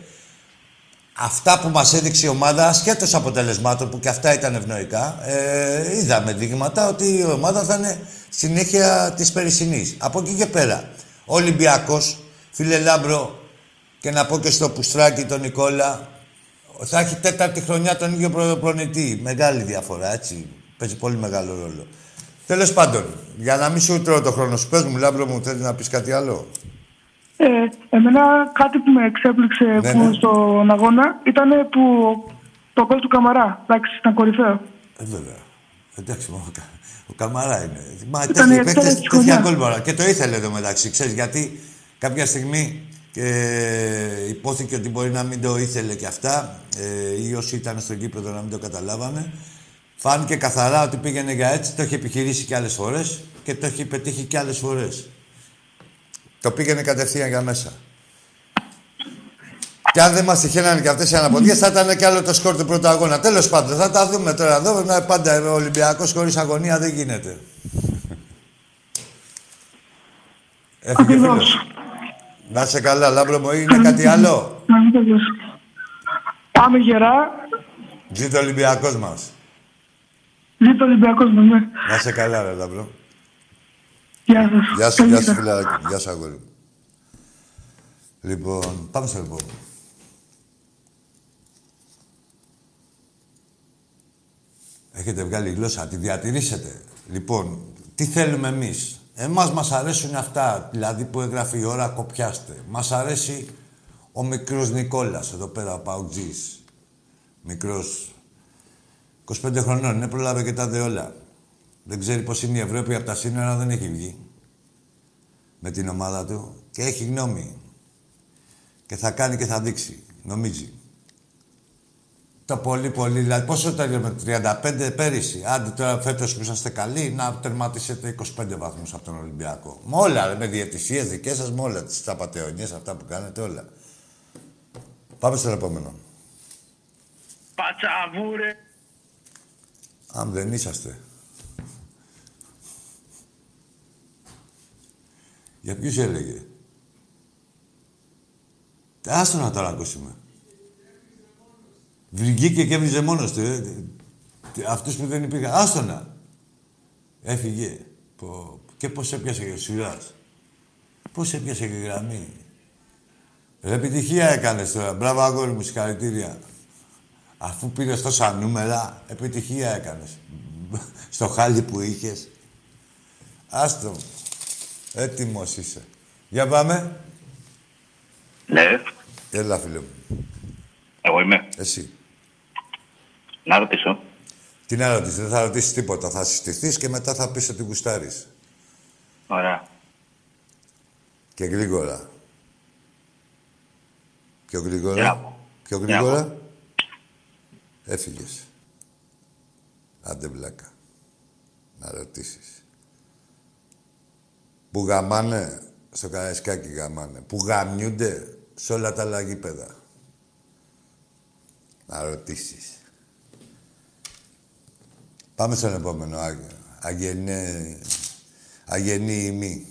αυτά που μας έδειξε η ομάδα, ασχέτως αποτελεσμάτων που και αυτά ήταν ευνοϊκά, ε, είδαμε δείγματα ότι η ομάδα θα είναι συνέχεια της περσινής. Από εκεί και πέρα, ο Ολυμπιακός, φίλε Λάμπρο, και να πω και στο Πουστράκι τον Νικόλα, θα έχει τέταρτη χρονιά τον ίδιο προ- προπονητή. Μεγάλη διαφορά, έτσι. Παίζει πολύ μεγάλο ρόλο. Τέλος πάντων, για να μην σου τρώω το χρόνο σου, πες μου, Λάμπρο μου, θέλεις να πεις κάτι άλλο; Ε, εμένα κάτι που με εξέπληξε Ναι, που ναι. στον αγώνα ήταν που το γκολ του Καμαρά. Εντάξει, ήταν κορυφαίο. Ε, βέβαια. Εντάξει, μόνο ο, Κα- ο Καμαρά είναι. Μα Ήταν τέτοιοι η παίκτες, εκτέλεση της τέτοια χρονιάς. γκολ μπορεί. Και το ήθελε εδώ μεταξύ, ξέρεις, γιατί κάποια στιγμή και υπόθηκε ότι μπορεί να μην το ήθελε και αυτά ε, ή όσοι ήταν στο γήπεδο να μην το καταλάβανε. Φάνηκε καθαρά ότι πήγαινε για έτσι, το έχει επιχειρήσει και άλλες φορές και το έχει πετύχει και άλλες φορές. Το πήγαινε κατευθείαν για μέσα. Και αν δεν μας τυχαίνανε και αυτές οι αναποδιέ, θα ήταν και άλλο το σκορ του πρώτου αγώνα. Τέλος πάντων, θα τα δούμε τώρα εδώ. Να, πάντα ο Ολυμπιακός χωρίς αγωνία δεν γίνεται. Έφυγε φίλος. Να σε καλά, λάμπρο μου, είναι κάτι άλλο; Πάμε γερά. Ζήτω ο Ολυμπιακός μας. Ζήτω ο Ολυμπιακός μας, ναι. Να σε καλά, ρε λάμπρο. Γεια σας. Γεια σου, γεια σου, φιλαράκι. Γεια σου, αγόρι. Λοιπόν, πάμε στο λοιπόν. Έχετε βγάλει γλώσσα, τη διατηρήσετε. Λοιπόν, τι θέλουμε εμείς. Εμάς μας αρέσουν αυτά, δηλαδή που έγραφε η ώρα κοπιάστε. Μας αρέσει ο μικρός Νικόλας, εδώ πέρα ο Παουτζής. Μικρός, 25 χρονών, είναι προλάβε και τα δε όλα. Δεν ξέρει πώς είναι η Ευρώπη από τα σύνορα, δεν έχει βγει. Με την ομάδα του και έχει γνώμη. Και θα κάνει και θα δείξει, νομίζει. Το πολύ πολύ, δηλαδή πόσο με 35 πέρυσι. Άντε τώρα φέτος που είσαστε καλοί να τερματίσετε 25 βαθμούς από τον Ολυμπιακό. Με όλα, με διαιτησίες δικές σας, με όλα τις απαταιωνιέ, αυτά που κάνετε, όλα. Πάμε στο επόμενο. Πατσαβούρε. Αν δεν είσαστε. Για ποιους έλεγε; Άστο να τώρα ακούσουμε. Βγήκε και έβριζε μόνος του. Ε. Αυτούς που δεν υπήρχαν. Άστονα. Έφυγε. Και πώς έπιασε και ο Σιλάς. Πώς έπιασε και η γραμμή. Ρε, επιτυχία έκανες τώρα. Μπράβο, αγόρι μου, συγχαρητήρια. Αφού πήρες τόσα νούμερα, επιτυχία έκανες. Στο χάλι που είχες. Άστο. Έτοιμος είσαι. Για πάμε. Ναι. Έλα, φίλε μου. Εγώ είμαι. Εσύ. Να ρωτήσω. Τι να ρωτήσεις, δεν θα ρωτήσεις τίποτα. Θα συστηθείς και μετά θα πεις ότι γουστάρεις. Ωραία. Και γρήγορα. Πιο γρήγορα. Πιο γρήγορα. Έφυγες. Άντε βλάκα. Να ρωτήσεις. Που γαμάνε στο Καραϊσκάκι γαμάνε. Που γαμιούνται σε όλα τα άλλα γήπεδα. Να ρωτήσεις. Πάμε στον επόμενο. Αγενέ... Αγενή ημί.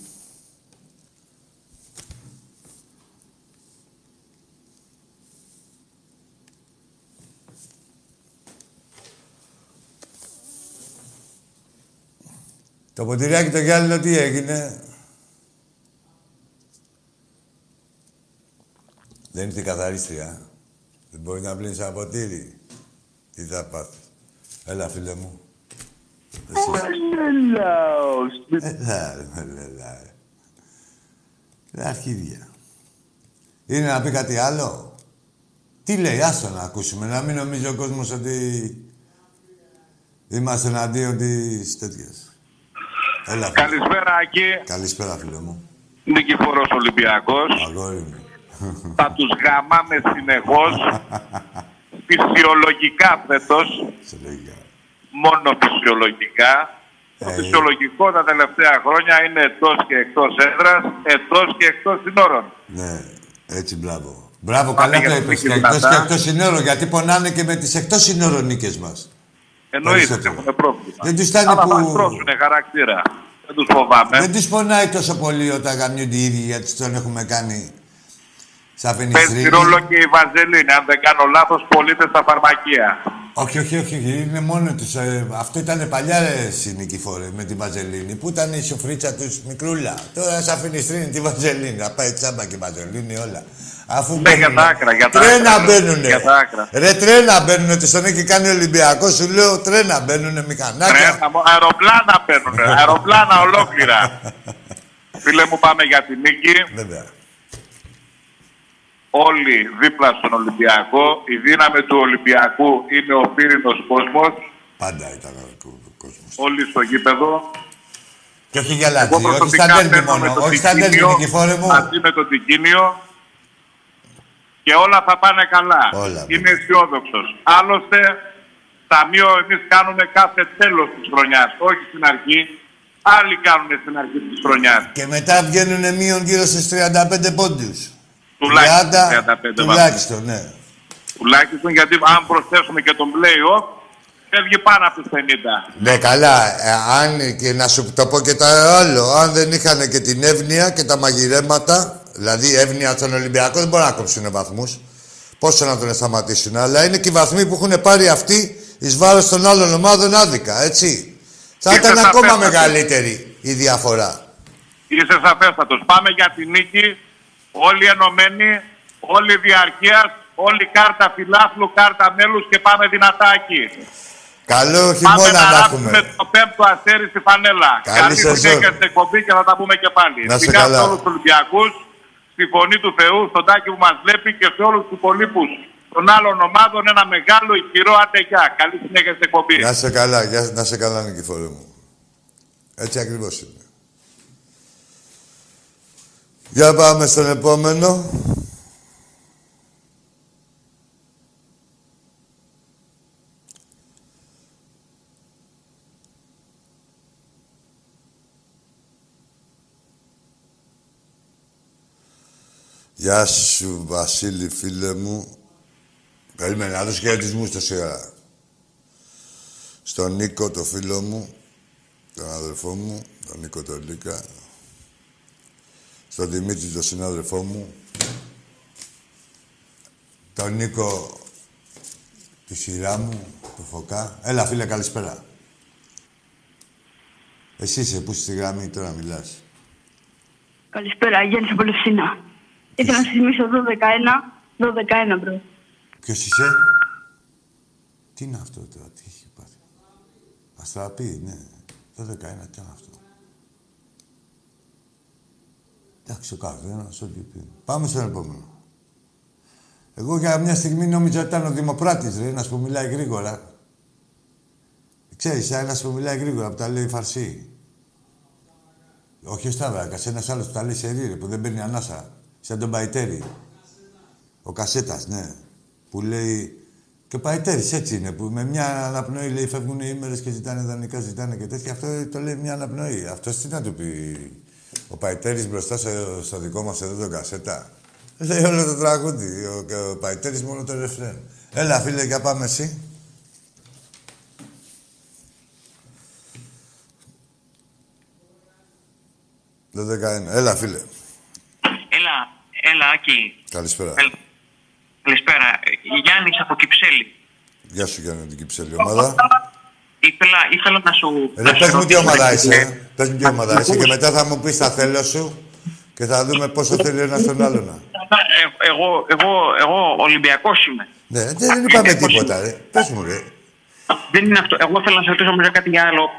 Το ποτηριάκι το γυάλινο τι έγινε; Δεν ήρθε η καθαρίστρια. Δεν μπορεί να πλύνεις ένα ποτήρι. Τι θα πάθεις. Έλα, φίλε μου. Έλα, έλα, έλα. αρχίδια. Είναι να πει κάτι άλλο; Τι λέει, άστο να ακούσουμε, να μην νομίζει ο κόσμος ότι είμαστε εναντίον της τέτοιας. Έλα, Καλησπέρα, Άκη. Καλησπέρα, φίλε μου. Νικηφόρος Ολυμπιακός. Αγόρι μου. Θα τους γαμάμε συνεχώς. *laughs* φυσιολογικά φέτος. Μόνο φυσιολογικά. Το ε, φυσιολογικό τα τελευταία χρόνια είναι εντός και εκτός έδρας, εντός και εκτός συνόρων. Ναι, έτσι μπράβο. Μπράβο, καλά το είπες. Και εκτός και εκτός συνόρων, γιατί πονάνε και με τις εκτός συνόρων νίκε μας. Εννοείται, έχουμε πρόβλημα. Δεν τους φτάνει που. Μας χαρακτήρα. Δεν τους φοβάμαι. Δεν τους πονάει τόσο πολύ όταν γαμιούνται οι ίδιοι γιατί τον έχουμε κάνει Παίζει ρόλο και η Βαζελίνη. Αν δεν κάνω λάθος, πωλείται στα φαρμακεία. Όχι, όχι, όχι. Είναι μόνο της. Ε, αυτό ήταν παλιά ρε φορέ με τη Βαζελίνη. Που ήταν η σοφρίτσα τους μικρούλα. Τώρα σαν φινιστρίνη τη Βαζελίνη. Να πάει τσάμπα και η Βαζελίνη όλα. Αφού ναι, για τα άκρα, για τα τρένα άκρα. Μπαίνουνε. Για τα άκρα. Ρε τρένα μπαίνουνε. Τη τον έχει κάνει ο Ολυμπιακό. Σου λέω τρένα μπαίνουνε μηχανάκια. Τρένα, αεροπλάνα μπαίνουνε. αεροπλάνα ολόκληρα. *laughs* Φίλε μου, πάμε για την νίκη. Βέβαια όλοι δίπλα στον Ολυμπιακό. Η δύναμη του Ολυμπιακού είναι ο πύρινος κόσμος. Πάντα ήταν ο κόσμος. Όλοι στο γήπεδο. Και όχι για λάτσι, όχι στα τέρμι μόνο, όχι στα τέρμι, Νικηφόρε μου. Μαζί με το Τικίνιο και όλα θα πάνε καλά. Όλα, Είμαι αισιόδοξος. Άλλωστε, ταμείο εμείς κάνουμε κάθε τέλος της χρονιάς, όχι στην αρχή. Άλλοι κάνουν στην αρχή της χρονιάς. Και μετά βγαίνουν μείον γύρω στι 35 πόντους. Τουλάχιστον 35 Τουλάχιστον, ναι. Τουλάχιστον γιατί αν προσθέσουμε και τον play-off, φεύγει πάνω από τους 50. Ναι, καλά. Ε, αν και να σου το πω και το άλλο, αν δεν είχαν και την εύνοια και τα μαγειρέματα, δηλαδή εύνοια στον Ολυμπιακό, δεν μπορούν να κόψουν βαθμούς. Πόσο να τον σταματήσουν. Αλλά είναι και οι βαθμοί που έχουν πάρει αυτοί εις βάρος των άλλων ομάδων άδικα, έτσι. Θα ήταν ακόμα μεγαλύτερη η διαφορά. Είσαι σαφέστατος. Πάμε για τη νίκη. Όλοι ενωμένοι, όλοι διαρκείας, όλοι κάρτα φιλάθλου, κάρτα μέλους και πάμε δυνατάκι. Καλό χειμώνα να έχουμε. με το πέμπτο αστέρι στη φανέλα. Καλή σεζόν. στην εκπομπή και θα τα πούμε και πάλι. Να σε Φιλιά καλά. σε όλους τους Ολυμπιακούς, στη φωνή του Θεού, στον τάκι που μας βλέπει και σε όλους τους υπολείπους των άλλων ομάδων ένα μεγάλο ισχυρό αντεγιά. Καλή συνέχεια στην εκπομπή. Να σε καλά, γεια- να σε καλά, Νικηφόρο μου. Έτσι ακριβώς είναι. Για πάμε στον επόμενο. Γεια σου, Βασίλη, φίλε μου. Περίμενε, να δώσω χαιρετισμούς τόση ώρα. Στον Νίκο, το φίλο μου, τον αδερφό μου, τον Νίκο τον Λίκα. Στον Δημήτρη, τον συνάδελφό μου. Τον Νίκο, τη σειρά μου, το Φωκά. Έλα, φίλε, καλησπέρα. Εσύ είσαι, που είσαι στη γραμμή, τώρα μιλάς. Καλησπέρα, Γιάννη από Λευσίνα. Ήθελα να σας θυμίσω 12-1, 12-1, bro. Ποιος είσαι; Τι είναι αυτό τώρα, τι έχει πάθει; Αστραπή, ναι. Το 19, τι είναι αυτό; Εντάξει, ο καθένας, ό,τι πει. Πάμε στον επόμενο. Εγώ για μια στιγμή νόμιζα ότι ήταν ο Δημοπράτης, ρε, ένας που μιλάει γρήγορα. Ξέρεις, ένας που μιλάει γρήγορα, που τα λέει φαρσί. Όχι ο Σταύρακας, ένας άλλος που τα λέει σε ρε, που δεν παίρνει ανάσα. Σαν τον Παϊτέρη. Ο Κασέτας, ναι. Που λέει... Και ο Παϊτέρης έτσι είναι, που με μια αναπνοή λέει φεύγουν οι ημέρες και ζητάνε δανεικά, ζητάνε και τέτοια. Αυτό το λέει μια αναπνοή. Αυτός τι να του πει ο Παϊτέρης μπροστά σε- στο δικό μας εδώ τον Κασέτα. Λέει όλο το τραγούδι. Ο, και ο Παϊτέρης μόνο το ρεφρέν. Έλα φίλε, για πάμε εσύ. Το 19. Έλα φίλε. Έλα, έλα, Άκη. Καλησπέρα. Έλα. Καλησπέρα. Ε, Γιάννης από Κυψέλη. Γεια σου Γιάννη την Κυψέλη ομάδα. Ήθελα, ήθελα να σου... Ρε, να σου πες μου τι ρωτήσω, ομάδα ε, είσαι. Πες μου τι ομάδα είσαι και μετά θα μου πεις τα θέλω σου και θα δούμε πόσο θέλει ένας τον άλλον. ε, Εγώ, εγώ, εγώ Ολυμπιακός είμαι. Ναι, δεν είπαμε τίποτα, ρε. Πες μου, ρε. Δεν είναι αυτό. Εγώ θέλω να σε ρωτήσω μετά κάτι άλλο.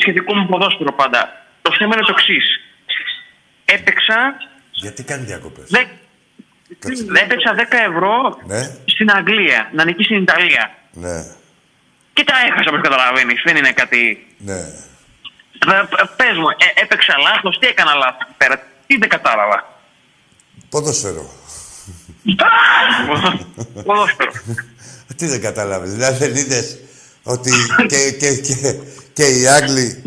Σχετικό με ποδόσφαιρο πάντα. Το θέμα είναι το εξής. Έπαιξα, Γιατί κάνει διακοπές; δε... έπαιξα 10 ευρώ Ναι, στην Αγγλία, να νικήσει στην Ιταλία. ναι, Και τα έχασα, όπως καταλαβαίνεις. Δεν είναι κάτι... ναι. Ε, ε, Πες μου, ε, έπαιξα λάθος, τι έκανα λάθος εκεί πέρα, τι δεν κατάλαβα. Ποδόσφαιρο. Ποδόσφαιρο. *laughs* Τι δεν κατάλαβες. Δηλαδή δεν είδες ότι και, και, και, και οι Άγγλοι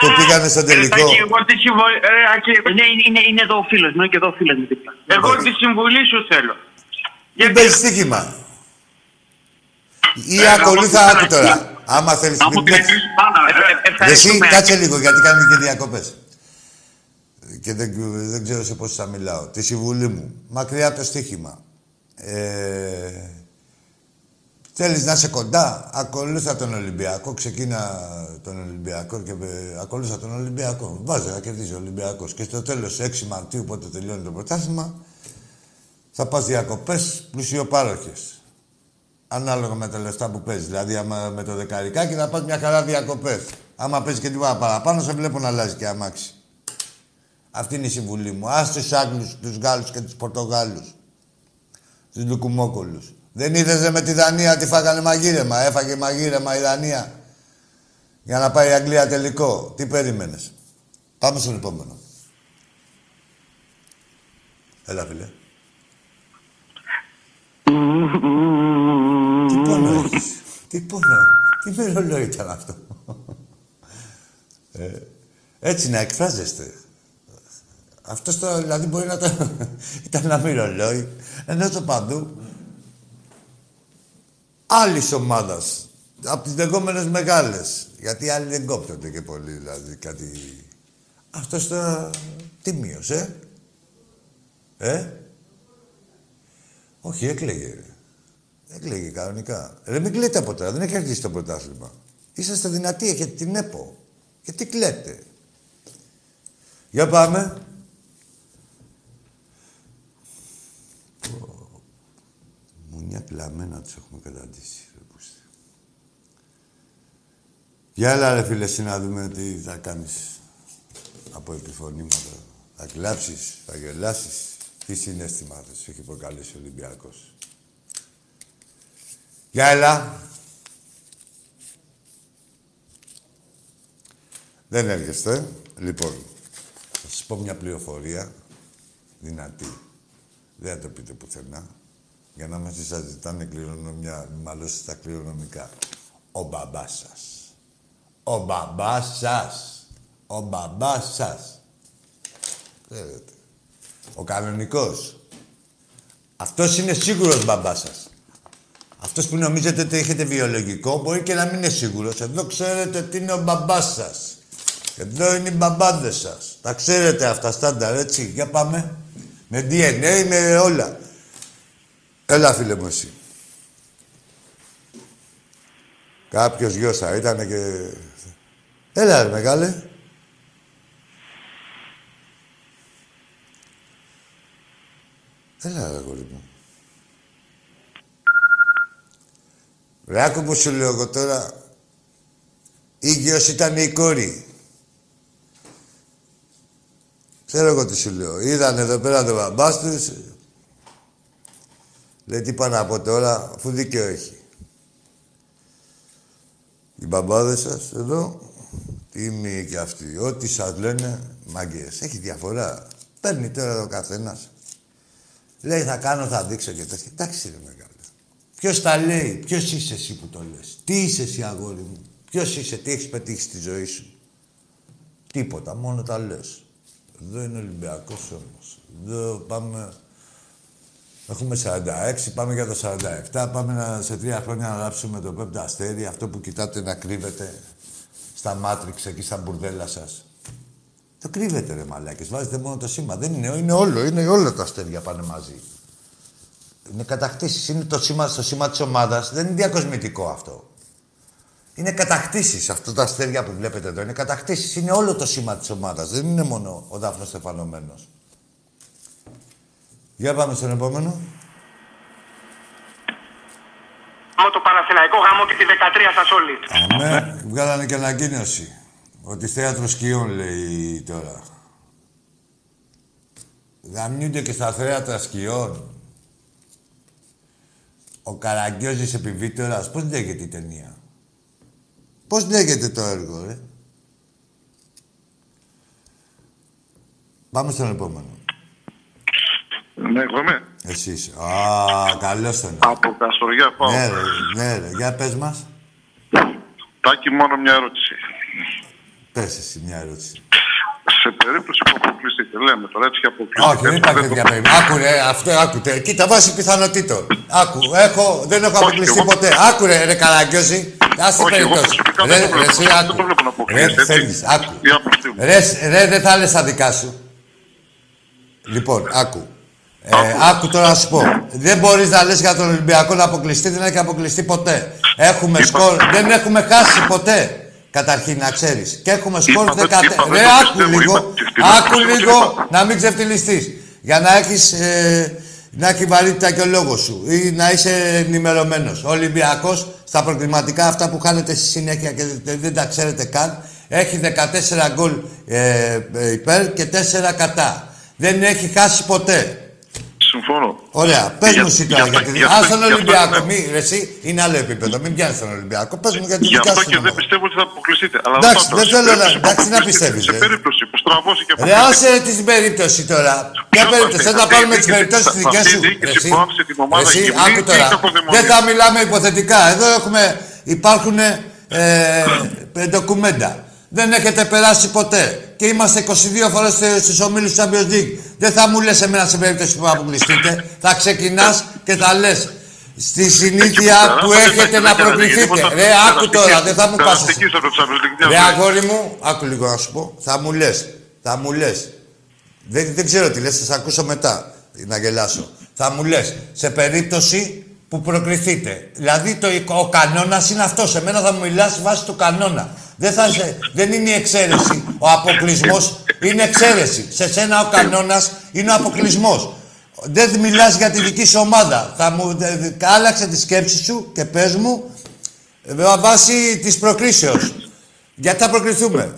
που πήγανε στο τελικό... Άκη, εγώ τη συμβολή. Ε, Άκη, ναι, είναι, είναι, είναι εδώ ο φίλος μου, είναι και εδώ ο φίλος μου. δίπλα. Εγώ τη συμβουλή σου θέλω. Δεν παίζεις στοίχημα. Ή ακολούθα, άκου τώρα. Άμα θέλεις... Από μην την παίξεις- εκκλήση πάνω. Ε, ε, Εσύ Ευχαριστούμε. κάτσε λίγο γιατί κάνουν και διακοπές. Και δεν, δεν ξέρω σε πώς θα μιλάω. Τη συμβουλή μου. Μακριά από το στοίχημα. Ε, θέλεις να είσαι κοντά, ακολούθα τον Ολυμπιακό. Ξεκίνα τον Ολυμπιακό και ε, ακολούθα τον Ολυμπιακό. Βάζει να κερδίζει ο Ολυμπιακός. Και στο τέλος 6 Μαρτίου, πότε τελειώνει το πρωτάθλημα, θα πας διακοπές πλουσιοπάροχες. Ανάλογα με τα λεφτά που παίζεις. Δηλαδή, άμα με το δεκαρικάκι θα πας μια χαρά διακοπές. Άμα παίζεις και τίποτα παραπάνω, σε βλέπω να αλλάζει και αμάξι. Αυτή είναι η συμβουλή μου. Ας τους Άγγλους, τους Γάλλους και τους Πορτογάλους. Τους Λουκουμόκολους. Δεν είδες ρε, με τη Δανία τι φάγανε μαγείρεμα. Έφαγε μαγείρεμα η Δανία. Για να πάει η Αγγλία τελικό. Τι περίμενες. Πάμε στον επόμενο. Έλα, φίλε. Τι πόνο έχεις. Τι πόνο. Τι μερολόι ήταν αυτό. Ε, έτσι να εκφράζεστε. Αυτό το, δηλαδή μπορεί να το... ήταν ένα μυρολόι, ενώ το παντού άλλης ομάδας. Από τις λεγόμενες μεγάλες. Γιατί άλλοι δεν κόπτονται και πολύ, δηλαδή κάτι. Αυτό το τίμιο, ε. Ε; Όχι, έκλαιγε. Έκλαιγε κανονικά. Ρε, μην κλαίτε από τώρα, δεν έχει αρχίσει το πρωτάθλημα. Είσαστε δυνατοί, έχετε την ΕΠΟ. Γιατί κλαίτε. Για πάμε. Μουνιά πλαμμένα τους έχουμε καταντήσει. Για έλα ρε φίλε, εσύ να δούμε τι θα κάνεις από επιφωνήματα. Θα κλάψεις, θα γελάσεις. Τι συνέστημα θα σου έχει προκαλέσει ο Ολυμπιακός; Για έλα. Δεν έρχεστε. Λοιπόν, θα σας πω μια πληροφορία δυνατή. Δεν θα το πείτε πουθενά. Για να μην σας ζητάνε κληρονομιά, μάλλον στα κληρονομικά. Ο μπαμπάς σας. Ο μπαμπάς σας. Ο μπαμπάς σας. Ξέρετε. Ο κανονικός. Αυτός είναι σίγουρος μπαμπάς σας. Αυτός που νομίζετε ότι έχετε βιολογικό μπορεί και να μην είναι σίγουρος. Εδώ ξέρετε τι είναι ο μπαμπάς σας. Εδώ είναι οι μπαμπάδες σας. Τα ξέρετε αυτά στάνταρ, έτσι. Για πάμε. Με DNA, με όλα. Έλα, φίλε μου, εσύ. Κάποιος γιος θα ήταν και... Έλα, ρε, μεγάλε. Έλα, ρε, γόρι μου. Ρε, άκου που σου λέω εγώ τώρα. Η γιος ήταν η κόρη. Ξέρω εγώ τι σου λέω. Είδαν εδώ πέρα τον μπαμπάς τους. Λέει τι πάνε από τώρα, αφού δίκαιο έχει. Οι μπαμπάδες σας εδώ, τίμοι και αυτοί. Ό,τι σας λένε, μαγκές. Έχει διαφορά. Παίρνει τώρα ο καθένας. Λέει θα κάνω, θα δείξω και τέτοια. Εντάξει ρε μεγάλο. Ποιος τα λέει, ποιος είσαι εσύ που το λες. Τι είσαι εσύ αγόρι μου. Ποιος είσαι, τι έχεις πετύχει στη ζωή σου. Τίποτα, μόνο τα λες. Εδώ είναι Ολυμπιακός όμως. Εδώ πάμε... Έχουμε 46, πάμε για το 47. Πάμε να, σε τρία χρόνια να λάψουμε το πέμπτο αστέρι. Αυτό που κοιτάτε να κρύβεται στα μάτριξ εκεί στα μπουρδέλα σας. Το κρύβετε ρε μαλάκες. Βάζετε μόνο το σήμα. Δεν είναι, είναι όλο. Είναι όλα τα αστέρια πάνε μαζί. Είναι κατακτήσεις. Είναι το σήμα, στο σήμα της ομάδας. Δεν είναι διακοσμητικό αυτό. Είναι κατακτήσεις αυτό τα αστέρια που βλέπετε εδώ. Είναι κατακτήσεις. Είναι όλο το σήμα της ομάδας. Δεν είναι μόνο ο Δάφνος Στεφανωμένος. Για πάμε στον επόμενο. Από το Παναθηναϊκό γάμο και τη 13 στα Solid. Αμέ, βγάλανε και ανακοίνωση. Ότι θέατρος σκιών λέει τώρα. Γαμιούνται και στα θέατρα σκιών. Ο Καραγκιόζης επιβίτορας. Πώς λέγεται η ταινία; Πώς λέγεται το έργο, ρε; Πάμε στον επόμενο. Ναι, εγώ είμαι. Εσύ είσαι. Α, καλώς τον. Από Καστοριά πάω. Ναι, ρε, ναι, ρε. Για πες μας. Τάκη, μόνο μια ερώτηση. Πες εσύ μια ερώτηση. Σε περίπτωση που αποκλειστείτε, λέμε τώρα έτσι και αποκλειστείτε. Όχι, δεν υπάρχει τέτοια περίπτωση. Άκου ρε, αυτό άκουτε. Κοίτα, βάσει πιθανότητων. Άκου, έχω, δεν έχω αποκλειστεί εγώ- ποτέ. Άκου ρε, ρε Καραγκιόζη. Άσε Όχι, εγώ περιπτώσει. προσωπικά Ρε, δεν το ρε, βλέπω. εσύ Δεν άκου. το βλέπω να Ρε, αποκλείεται, έτσι. θέλεις, άκου. Η άποψή μου. Ρε, σ- ρε, δεν θα λες τα δικά σου. Λοιπόν, άκου. Ε, άκου τώρα να σου πω. Δεν μπορείς να λες για τον Ολυμπιακό να αποκλειστεί, δεν έχει αποκλειστεί ποτέ. Έχουμε Είπα- σκορ, δεν έχουμε χάσει ποτέ. Καταρχήν να ξέρεις. Και έχουμε σκορ Είπα, δεν- 14. είπα, δεν Ρε, το άκου πιστεύω, λίγο. είπα, πιστεύω, Άκου πιστεύω, λίγο είπα. να μην ξεφτυλιστείς. Για να έχεις, ε, να έχει βαρύτητα και ο λόγος σου ή να είσαι ενημερωμένος. Ο Ολυμπιακός στα προκριματικά αυτά που χάνετε στη συνέχεια και δεν, δεν τα ξέρετε καν έχει 14 γκολ ε, ε, υπέρ και 4 κατά. Δεν έχει χάσει ποτέ. Συμφωνώ. Ωραία. Πες Για- μου εσύ για τώρα αυτό- γιατί. για Α αυτό- τον γι' αυτό Ολυμπιακό. είναι- Μη, ρε, εσύ είναι άλλο επίπεδο. Μην πιάνεις τον Ολυμπιακό. Πες μου για τη Γι' δικιά αυτό σου. και δεν ομάδα. πιστεύω ότι θα αποκλειστείτε. Αλλά Εντάξει, πάω δεν τώρα. θέλω Σε να- περίπτωση που εντάξει, να αποκλειστείτε, πιστεύεις, Σε ρε. περίπτωση που στραβώσει και Ρε, άσε την περίπτωση τώρα. Ποια Ποιος περίπτωση, αυτή, θε να αυτή η πάρουμε τις διοίκηση- περιπτώσεις αυτή η δικέ σου. διοίκηση Ρε, εσύ. που άφησε την ομάδα Ρε, εσύ, γυμνή άκου ή τώρα. κακοδαιμονία. Δεν θα μιλάμε υποθετικά. Εδώ έχουμε, υπάρχουν *coughs* ε, ντοκουμέντα. Δεν έχετε περάσει ποτέ. Και είμαστε 22 φορές στους ομίλους του Champions League. Δεν θα μου λες εμένα σε περίπτωση που αποκλειστείτε. θα ξεκινάς και θα λες. Στη συνήθεια πέρα, που δεν έχετε έχετε να τίποτα, προκληθείτε. τίποτα Ρε, άκου περαστικής- τώρα, δεν θα μου πας. περαστικής από το Champions League, Ρε μια ζωή. αγόρι μου, άκου λίγο να σου πω. Θα μου λες. Θα μου λες. Δεν, δεν ξέρω τι λες, θα σε ακούσω μετά. Να γελάσω. Θα μου λες, σε περίπτωση που προκριθείτε. Δηλαδή το, ο κανόνας είναι αυτός. Σε μένα θα μου μιλάς βάσει του κανόνα. Δεν, θα σε, δεν είναι η εξαίρεση. Ο αποκλεισμός είναι εξαίρεση. Σε σένα ο κανόνας είναι ο αποκλεισμός. Δεν μιλάς για τη δική σου ομάδα. Θα μου δε- δε- άλλαξε τη σκέψη σου και πες μου ε, βάσει της προκρίσεως. Γιατί θα προκριθούμε.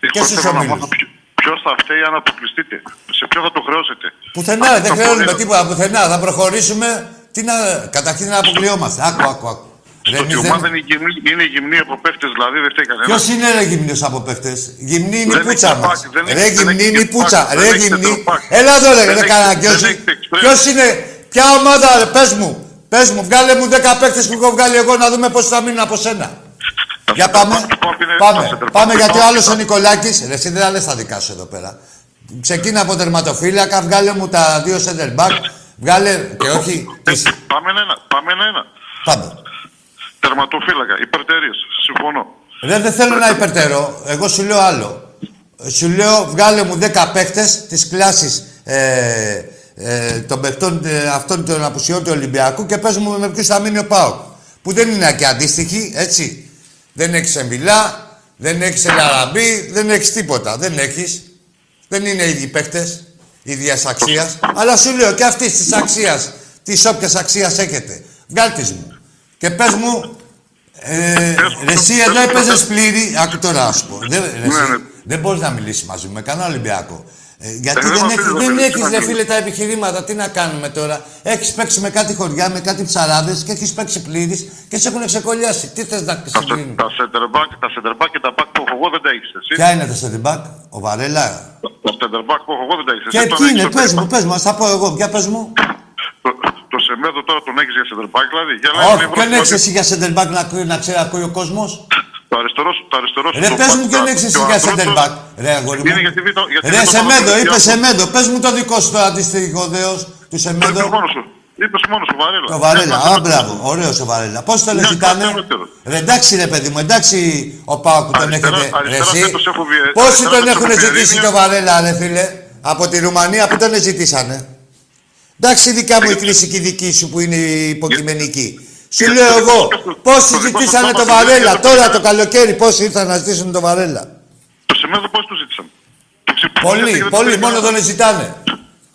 Και Εγώ στους θέλω να ομίλους. μάθω Ποιος θα φταίει αν αποκλειστείτε; Σε ποιο θα το χρεώσετε; Πουθενά, Αυτό δεν το χρεώνουμε πολύ- τίποτα. Πουθενά. Θα προχωρήσουμε. Τι να... Καταρχήν να αποκλειόμαστε. Άκου, άκου, άκου. Ρε, Στο ότι η εμείς δεν- ομάδα είναι γυμνή, είναι γυμνή από παίχτες, δηλαδή δεν φταίει κανένας. Ποιος είναι ρε γυμνός από παίχτες; Γυμνή είναι η Δεν πουτσα έχει μας. back, δεν έχει- Ρε δεν γυμνή έχει είναι η back, πουτσα. δεν Ρε έχει γυμνή. back. Έλα εδώ ρε, Δεν ρε έχει- καναγκιόζη. δεν έχει express. Ποιος είναι. Ποια ομάδα ρε, πες μου. Πες μου, βγάλε μου 10 παίκτες που έχω βγάλει εγώ να δούμε πώς θα μείνουν από σένα. Τα Για center πάμε. back που είναι- Πάμε. τα center back Πάμε που γιατί ο είναι- άλλος ο Νικολάκης. Ρε εσύ δεν θα λες τα δικά σου εδώ πέρα. Ξεκίνα από τερματοφύλακα, βγάλε μου τα δύο center back. Βγάλε και όχι. Ε, τις- Πάμε ένα, πάμε ένα. Πάμε. Τερματοφύλακα, υπερτερίε. Συμφωνώ. Ρε, δεν θέλω να υπερτερώ. Εγώ σου λέω άλλο. Σου λέω, βγάλε μου 10 παίχτες της κλάσης ε, ε, των παιχτών ε, αυτών των απουσιών του Ολυμπιακού και πες μου με ποιους θα μείνει ο Πάοκ. Που δεν είναι και αντίστοιχοι, έτσι. Δεν έχεις Εμβιλά, δεν έχεις Ελαραμπή, δεν έχεις τίποτα. Δεν έχεις. Δεν είναι ίδιοι παίχτες, ίδια αξία. Αλλά σου λέω και αυτής της αξίας, της όποιας αξίας έχετε. Βγάλτε μου. Και πες μου, ε, ρε, εσύ εδώ έπαιζες πλήρη. Άκου τώρα να σου πω. Δεν, ρε, εσύ, ναι. δεν μπορείς να μιλήσεις μαζί μου με κανένα Ολυμπιακό. Ε, γιατί Ε, δεν δεν, με έχεις, αφήνει, δεν δεν με έχεις, αφήνει. ρε φίλε, τα επιχειρήματα. Τι να κάνουμε τώρα; Έχεις παίξει με κάτι χωριά, με κάτι ψαράδες και έχεις παίξει πλήρης και σε έχουν ξεκολλιάσει. Τι θες να Τα, σε- συγκρίνει. τα center back, τα center back και τα back που έχω εγώ δεν τα έχεις εσύ. Ποια είναι το σεντιμπάκ, ο Βαρέλα; Τα center back που έχω εγώ δεν τα έχεις εσύ. Και Τον ποιοι έχεις είναι, στο πες περίπου. μου, πες μου, ας τα πω εγώ. Για πες μου. Το, το Σεμέδο τώρα τον έχεις για center back, δηλαδή. Για να Όχι, είναι ποιον ευρώ- έχεις εσύ για center back να, ακούει- να ξέρει, ακούει ο κόσμος; Το αριστερό σου, το αριστερό σου. Ρε, το πες back, μου ποιον τα- έχεις και εσύ ο για ανδρός center σου- back. Ρε, αγόρι μου. Είναι γιατί β- γιατί Ρε, δεν το Σεμέντο, βάλω είπε στο Σεμέντο. Πες μου το δικό σου το αντίστοιχο δέος του Είπες Σεμέντο. μόνος σου. Είπες μόνος σου, Βαρέλα. Το Βαρέλα, Μια α, κλάση μπράβο, ωραίος ο Βαρέλα. Πώς το λες, Μια ήταν. κλάση δεύτερο. Ρε, εντάξει, ρε παιδί μου, εντάξει ο Πάο που τον Αριστερά- έχετε. Ρε, αριστερά εσύ. φέτος έχω βγει- Πόσοι αριστερά τον φέτος έχουν έχω ζητήσει Περίνια. το Βαρέλα, ρε φίλε. Από τη Ρουμανία που τον ζητήσανε; Εντάξει, η δικιά μου η κρίση και η δική σου που είναι η υποκειμενική. Σου Γιατί λέω το εγώ, δικό σου- πόσοι το δικό σου ζητήσανε κόμμα το δεν είναι Βαρέλα για το τώρα Βαρέλα. το καλοκαίρι, πόσοι ήρθαν να ζητήσουν το Βαρέλα; Το Σεμέδο πώς το ζήτησαν. Το ξυπνήσατε Πολύ, γιατί δεν πολύ, το μόνο έκανα. τον ζητάνε.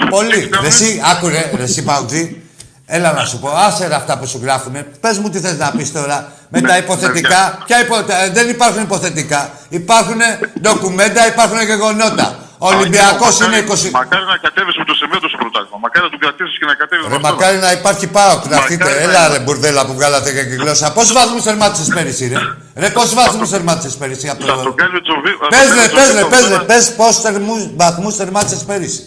Πολύ. τι κάνουμε; Ρε εσύ, άκουρε, ρε εσύ Παουτζή. Έλα να σου πω, άσε ρε αυτά που σου γράφουνε. Πες μου τι θες να πεις τώρα με Ναι, τα υποθετικά. Ποια υπο... ε, Δεν υπάρχουν υποθετικά. Υπάρχουν ντοκουμέντα, υπάρχουν γεγονότα. Ο Ολυμπιακός Μακάρι- είναι 20... Μακάρι να κατέβεις με το Σεμέδο στο πρωτάθλημα. Μακάρι να τον κρατήσεις και να κατέβεις Ρε με αυτό. μακάρι να υπάρχει πάω, να έρθετε. Μακάρι να Έλα ρε υπάρχει. μπουρδέλα που βγάλατε και τη γλώσσα. Πόσους βαθμούς θερμάτισες πέρυσι ρε; Ρε πόσους βαθμούς θερμάτισες πέρυσι από Θα τον το... κάνει ο Τζοβί- θα τον Πες κάνει ρε, ο πες Τζοβί ρε, το πες ρε, μένα. πες πόσους θερμούς- βαθμούς θερμάτισες πέρυσι.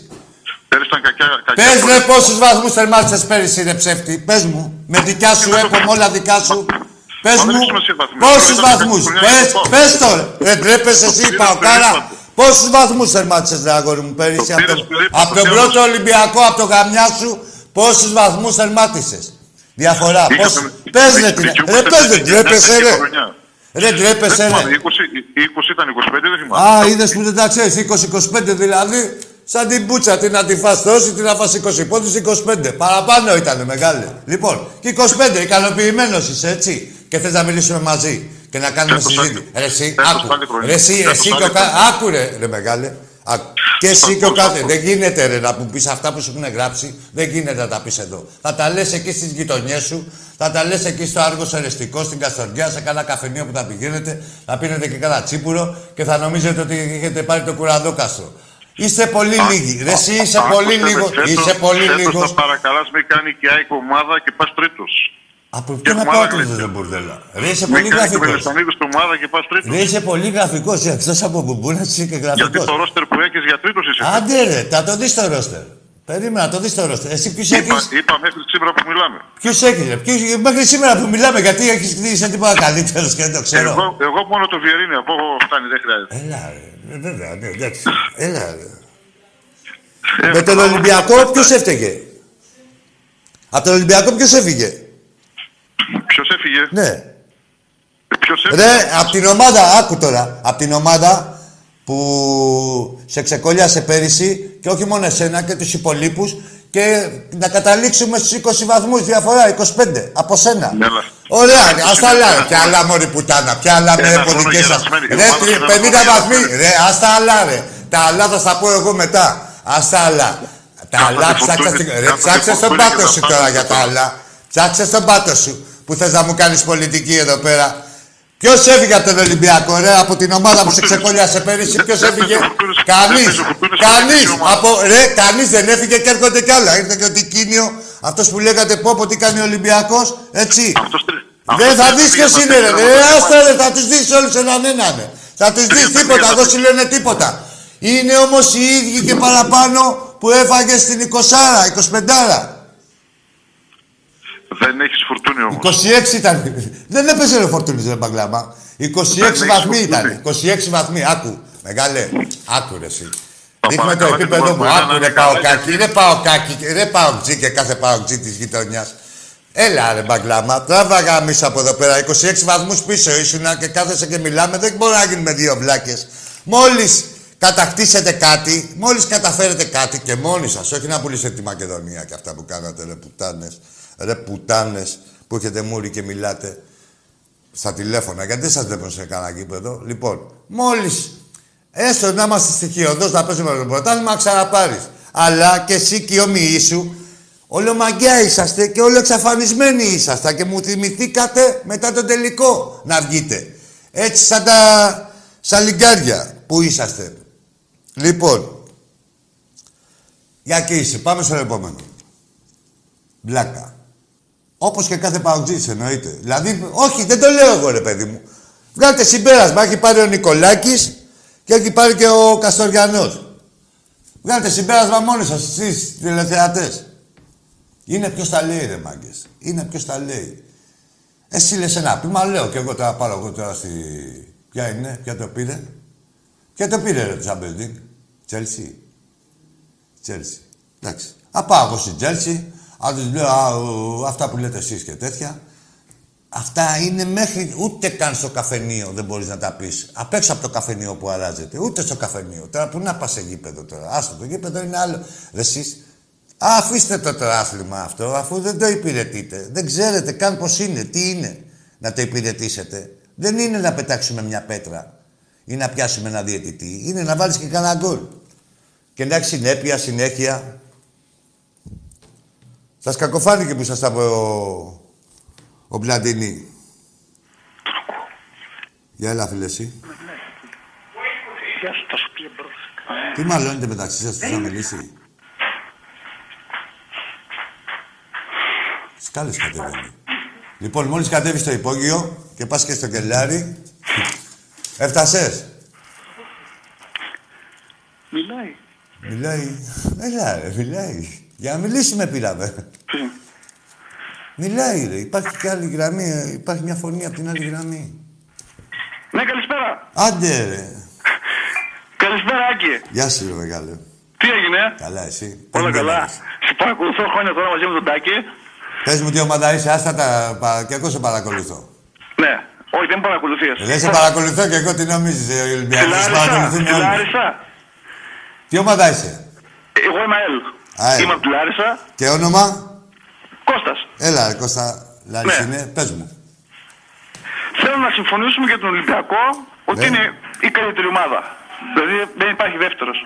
Πέρυσι ήταν κακιά. κακιά Πες χρόνια. ρε πόσους βαθμούς θερμάτισες πέρυσι ρε ψεύτη. Πες μου. Με δικιά σου έπω, με όλα δικά σου. Πες Μα δεν μου έχει σημασία βαθμούς. πόσους Ήταν βαθμούς. κακιά Πες, χρόνια. πες το ρε. Ρε τρέπεσαι εσύ πήρες παοκάρα. Περίπατο. Πόσους βαθμούς θερμάτισες ρε αγόρι μου πέρυσι. Το Από πήρες τον, περίπατο, απ' τον τέλος. πρώτο Ολυμπιακό, από το γαμιά σου. Πόσους βαθμούς θερμάτισες. Διαφορά. Είχαμε- Πώς... Πες ρε την... δικαιούμαστε Ρε πες ρε τέτοια- τρέπεσαι τέτοια ρε. χρονιά. Ρε τρέπεσαι Δεν θυμάμαι, ρε. 20 οι 20 ήταν 25, δεν θυμάμαι. Α, είδες που δεν τα ξέρεις. 20-25 δηλαδή. Σαν την πούτσα, τι να τη φας τόση, τι να φας 20 πόντους, 25. Παραπάνω ήταν μεγάλη. Λοιπόν, και 25, ικανοποιημένος είσαι, έτσι. Και θες να μιλήσουμε μαζί και να κάνουμε Φέτος συζήτηση. άλλη- Ρε εσύ, φέτος άκου. άλλη χρονιά. Ρε εσύ, Φέτος εσύ άλλη και ο κα... χρονιά. Άκου ρε, ρε μεγάλε. Άκου. Και εσύ και ο Ακούω, κάθε. ακούω. Δεν γίνεται ρε να μου πεις αυτά που σου έχουν γράψει. Δεν γίνεται να τα πεις εδώ. Θα τα λες εκεί στις γειτονιές σου. Θα τα λες εκεί στο Άργος Ερεστικό, στην Καστοριά, σε κάνα καφενείο που θα πηγαίνετε. Θα πίνετε και κάνα τσίπουρο και θα νομίζετε ότι έχετε πάρει το κουραδόκαστρο. Είστε πολύ λίγοι. Ρε, εσύ είσαι πολύ λίγο. Είσαι πολύ λίγος. Φέτος θα παρακαλάς με κάνει και ΑΕΚ ομάδα και πας τρίτος. Από ποιο να πάω τρίτο δεν μπουρδέλα; Ρε, είσαι πολύ γραφικός. Με στον στην ομάδα και πας τρίτος. Ρε, είσαι πολύ γραφικός. Εκτός από μπουμπούνα, είσαι και γραφικός. Γιατί το ρόστερ που έχεις για τρίτος είσαι. Άντε, ρε, θα το δεις το ρόστερ. Περίμενα, το δεις το ρόστερ. Εσύ ποιος έχει. Είπα, είπα μέχρι σήμερα που μιλάμε. Ποιος έχεις, ποιος... μέχρι σήμερα που μιλάμε, γιατί έχεις δει τίποτα καλύτερος και δεν το ξέρω. Εγώ, εγώ μόνο το Βιερίνη, από εγώ φτάνει, δεν χρειάζεται. Έλα, ρε, βέβαια, ναι, εντάξει. *laughs* Έλα, ρε. Ε, Με τον Ολυμπιακό ποιος έφταιγε; Από τον Ολυμπιακό ποιος έφυγε; Ποιος έφυγε; Ναι. Ε, ποιος έφυγε; Ρε, από την ομάδα, άκου τώρα. Από την ομάδα που σε ξεκολλιάσε πέρυσι και όχι μόνο εσένα και τους υπολείπους και να καταλήξουμε στους 20 βαθμούς διαφορά, 25, από σένα. Ναι, Ωραία, ας τα άλλα, ποια άλλα μωρή πουτάνα, ποια άλλα με ποδικές σας. Ρε, 50 βαθμοί, ρε, ας τα άλλα ρε. Τα άλλα θα στα πω εγώ μετά. Ας τα άλλα. Τα άλλα ψάξε στον πάτο σου τώρα για τα άλλα. Ψάξε στον πάτο σου που θες να μου κάνεις πολιτική εδώ πέρα. Ποιος έφυγε από τον Ολυμπιακό, ρε, από την ομάδα που σε ξεκολλιάσε πέρυσι, ποιος έφυγε; Κανείς. Κανείς. Από, ρε, κανείς δεν έφυγε και έρχονται κι άλλα. Ήρθε και ο Τικίνιο, αυτός που λέγατε πω, πω τι κάνει ο Ολυμπιακός, έτσι. Δεν θα δεις ποιος είναι, ρε. ρε άστα, ρε, θα τους δεις όλους έναν έναν. Θα τους δεις τίποτα, δεν σου λένε τίποτα. Είναι όμως οι ίδιοι και παραπάνω που έφαγες στην 20 25 δεν έχεις φορτούνι όμως. 26 ήταν. Δεν έπαιζε ο φορτούνι, ρε Μπαγκλάμα. 26 βαθμοί ήταν. 26 βαθμοί. Άκου. Μεγάλε. Άκου ρε εσύ. Δείχνουμε το επίπεδο μου. Άκου ρε πάω κάκι. Ρε πάω κάκι. Ρε πάω τζι και κάθε πάω τζι της γειτονιάς. Έλα ρε μπαγκλάμα, τράβα γάμισα από εδώ πέρα. 26 βαθμούς πίσω ήσουν και κάθεσαι και μιλάμε. Δεν μπορεί να γίνουμε δύο βλάκες. Μόλις κατακτήσετε κάτι, μόλις καταφέρετε κάτι και μόνοι σας, όχι να πουλήσετε τη Μακεδονία και αυτά που κάνατε ρε πουτάνες. Ρε πουτάνες που έχετε μούρι και μιλάτε στα τηλέφωνα. Γιατί δεν σας βλέπω σε κανένα γήπεδο. Λοιπόν, μόλις έστω να είμαστε στοιχειοδός να παίζουμε το πρωτάθλημα, ξαναπάρεις. Αλλά και εσύ και οι όμοιοι σου, όλο μαγκιά είσαστε και όλο εξαφανισμένοι είσαστε και μου θυμηθήκατε μετά το τελικό να βγείτε. Έτσι σαν τα σαλιγκάρια που είσαστε. Λοιπόν, για και είσαι. Πάμε στο επόμενο. Μπλάκα. Όπως και κάθε παουτζής εννοείται. Δηλαδή, όχι, δεν το λέω εγώ ρε παιδί μου. Βγάλετε συμπέρασμα. Έχει πάρει ο Νικολάκης και έχει πάρει και ο Καστοριανός. Βγάλετε συμπέρασμα μόνοι σας, εσείς τηλεθεατές. Είναι ποιος τα λέει, ρε μάγκες. Είναι ποιος τα λέει. Εσύ λες ένα πείμα, λέω και εγώ τώρα πάρω εγώ τώρα στη. Ποια είναι, ποια το πήρε. Ποια το πήρε, ρε Τσάμπελντινγκ. Τσέλσι. Τσέλσι. Εντάξει. Α πάω εγώ στην Τσέλσι, αν τους λέω α, αυτά που λέτε εσείς και τέτοια. Αυτά είναι μέχρι ούτε καν στο καφενείο δεν μπορείς να τα πεις. Απ' έξω από το καφενείο που αράζεται. Ούτε στο καφενείο. Τώρα που να πας σε γήπεδο τώρα; Άστο το γήπεδο είναι άλλο. Εσείς αφήστε το το άθλημα αυτό αφού δεν το υπηρετείτε. Δεν ξέρετε καν πώς είναι, τι είναι να το υπηρετήσετε. Δεν είναι να πετάξουμε μια πέτρα ή να πιάσουμε ένα διαιτητή. Είναι να βάλεις και κανένα γκολ. Και να έχεις συνέπεια, συνέχεια. Σας κακοφάνηκε που σας τα πω ο, ο Πλαντινή. Για έλα, φίλε, εσύ. Τι μάλλον μεταξύ σας, θα μιλήσει. Σκάλες κατεβαίνει. Λοιπόν, μόλις κατέβεις στο υπόγειο και πας και στο κελάρι, έφτασες. Μιλάει. Μιλάει. Έλα, ρε, μιλάει. Για να μιλήσουμε πήραμε. Μιλάει, ρε. Υπάρχει και άλλη γραμμή. Υπάρχει μια φωνή από την άλλη γραμμή. Ναι, καλησπέρα. Άντε, ρε. Καλησπέρα, Άκη. Γεια σου, ρε, μεγάλε. Τι έγινε; Καλά, εσύ. Όλα καλά. Σε παρακολουθώ χρόνια τώρα μαζί με τον Τάκη. Πες μου τι ομάδα είσαι, άστα τα... και εγώ σε παρακολουθώ. Ναι. Όχι, δεν παρακολουθείς. Δεν σε παρακολουθώ και εγώ τι νομίζεις, ε, Ολυμπιακός. Παρακολουθούν όλοι. Τι ομάδα είσαι; Εγώ είμαι ΑΕΛ. ΑΕΛ. Είμαι από τη Λάρισα. Και όνομα; Κώστας. Έλα, Κώστα. Λάρισα Ναι. είναι. Πες μου. Θέλω να συμφωνήσουμε για τον Ολυμπιακό ότι Ναι. είναι η καλύτερη ομάδα. Δηλαδή δεν υπάρχει δεύτερος.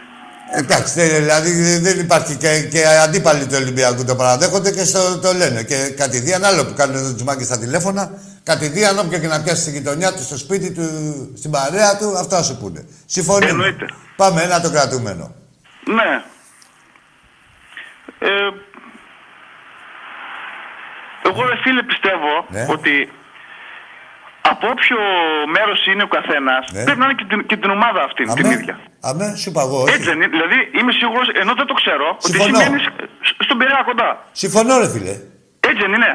Εντάξει, θε- δηλαδή δεν υπάρχει και, και αντίπαλοι του Ολυμπιακού το παραδέχονται και στο, το λένε. Και κατηδίαν άλλο που κάνουν εδώ τους μάγκες στα τηλέφωνα, κατηδίαν όποιο και να πιάσει στην γειτονιά του, στο σπίτι του, στην παρέα του, αυτά σου πούνε. Συμφωνούμε. Εννοείται. Πάμε ένα το κρατούμενο. Ναι. Ε, εγώ ρε φίλε πιστεύω Ναι. ότι από όποιο μέρος είναι ο καθένας Ναι. πρέπει να είναι και την, και την ομάδα αυτή την Αμέ, ίδια. αμέ, σου είπα εγώ, όχι. Έτσι δεν είναι. Δηλαδή είμαι σίγουρος, ενώ δεν το ξέρω, ότι Συμφωνώ. σημαίνει στον Πειραιά κοντά. Συμφωνώ, ρε φίλε. Έτσι δεν είναι.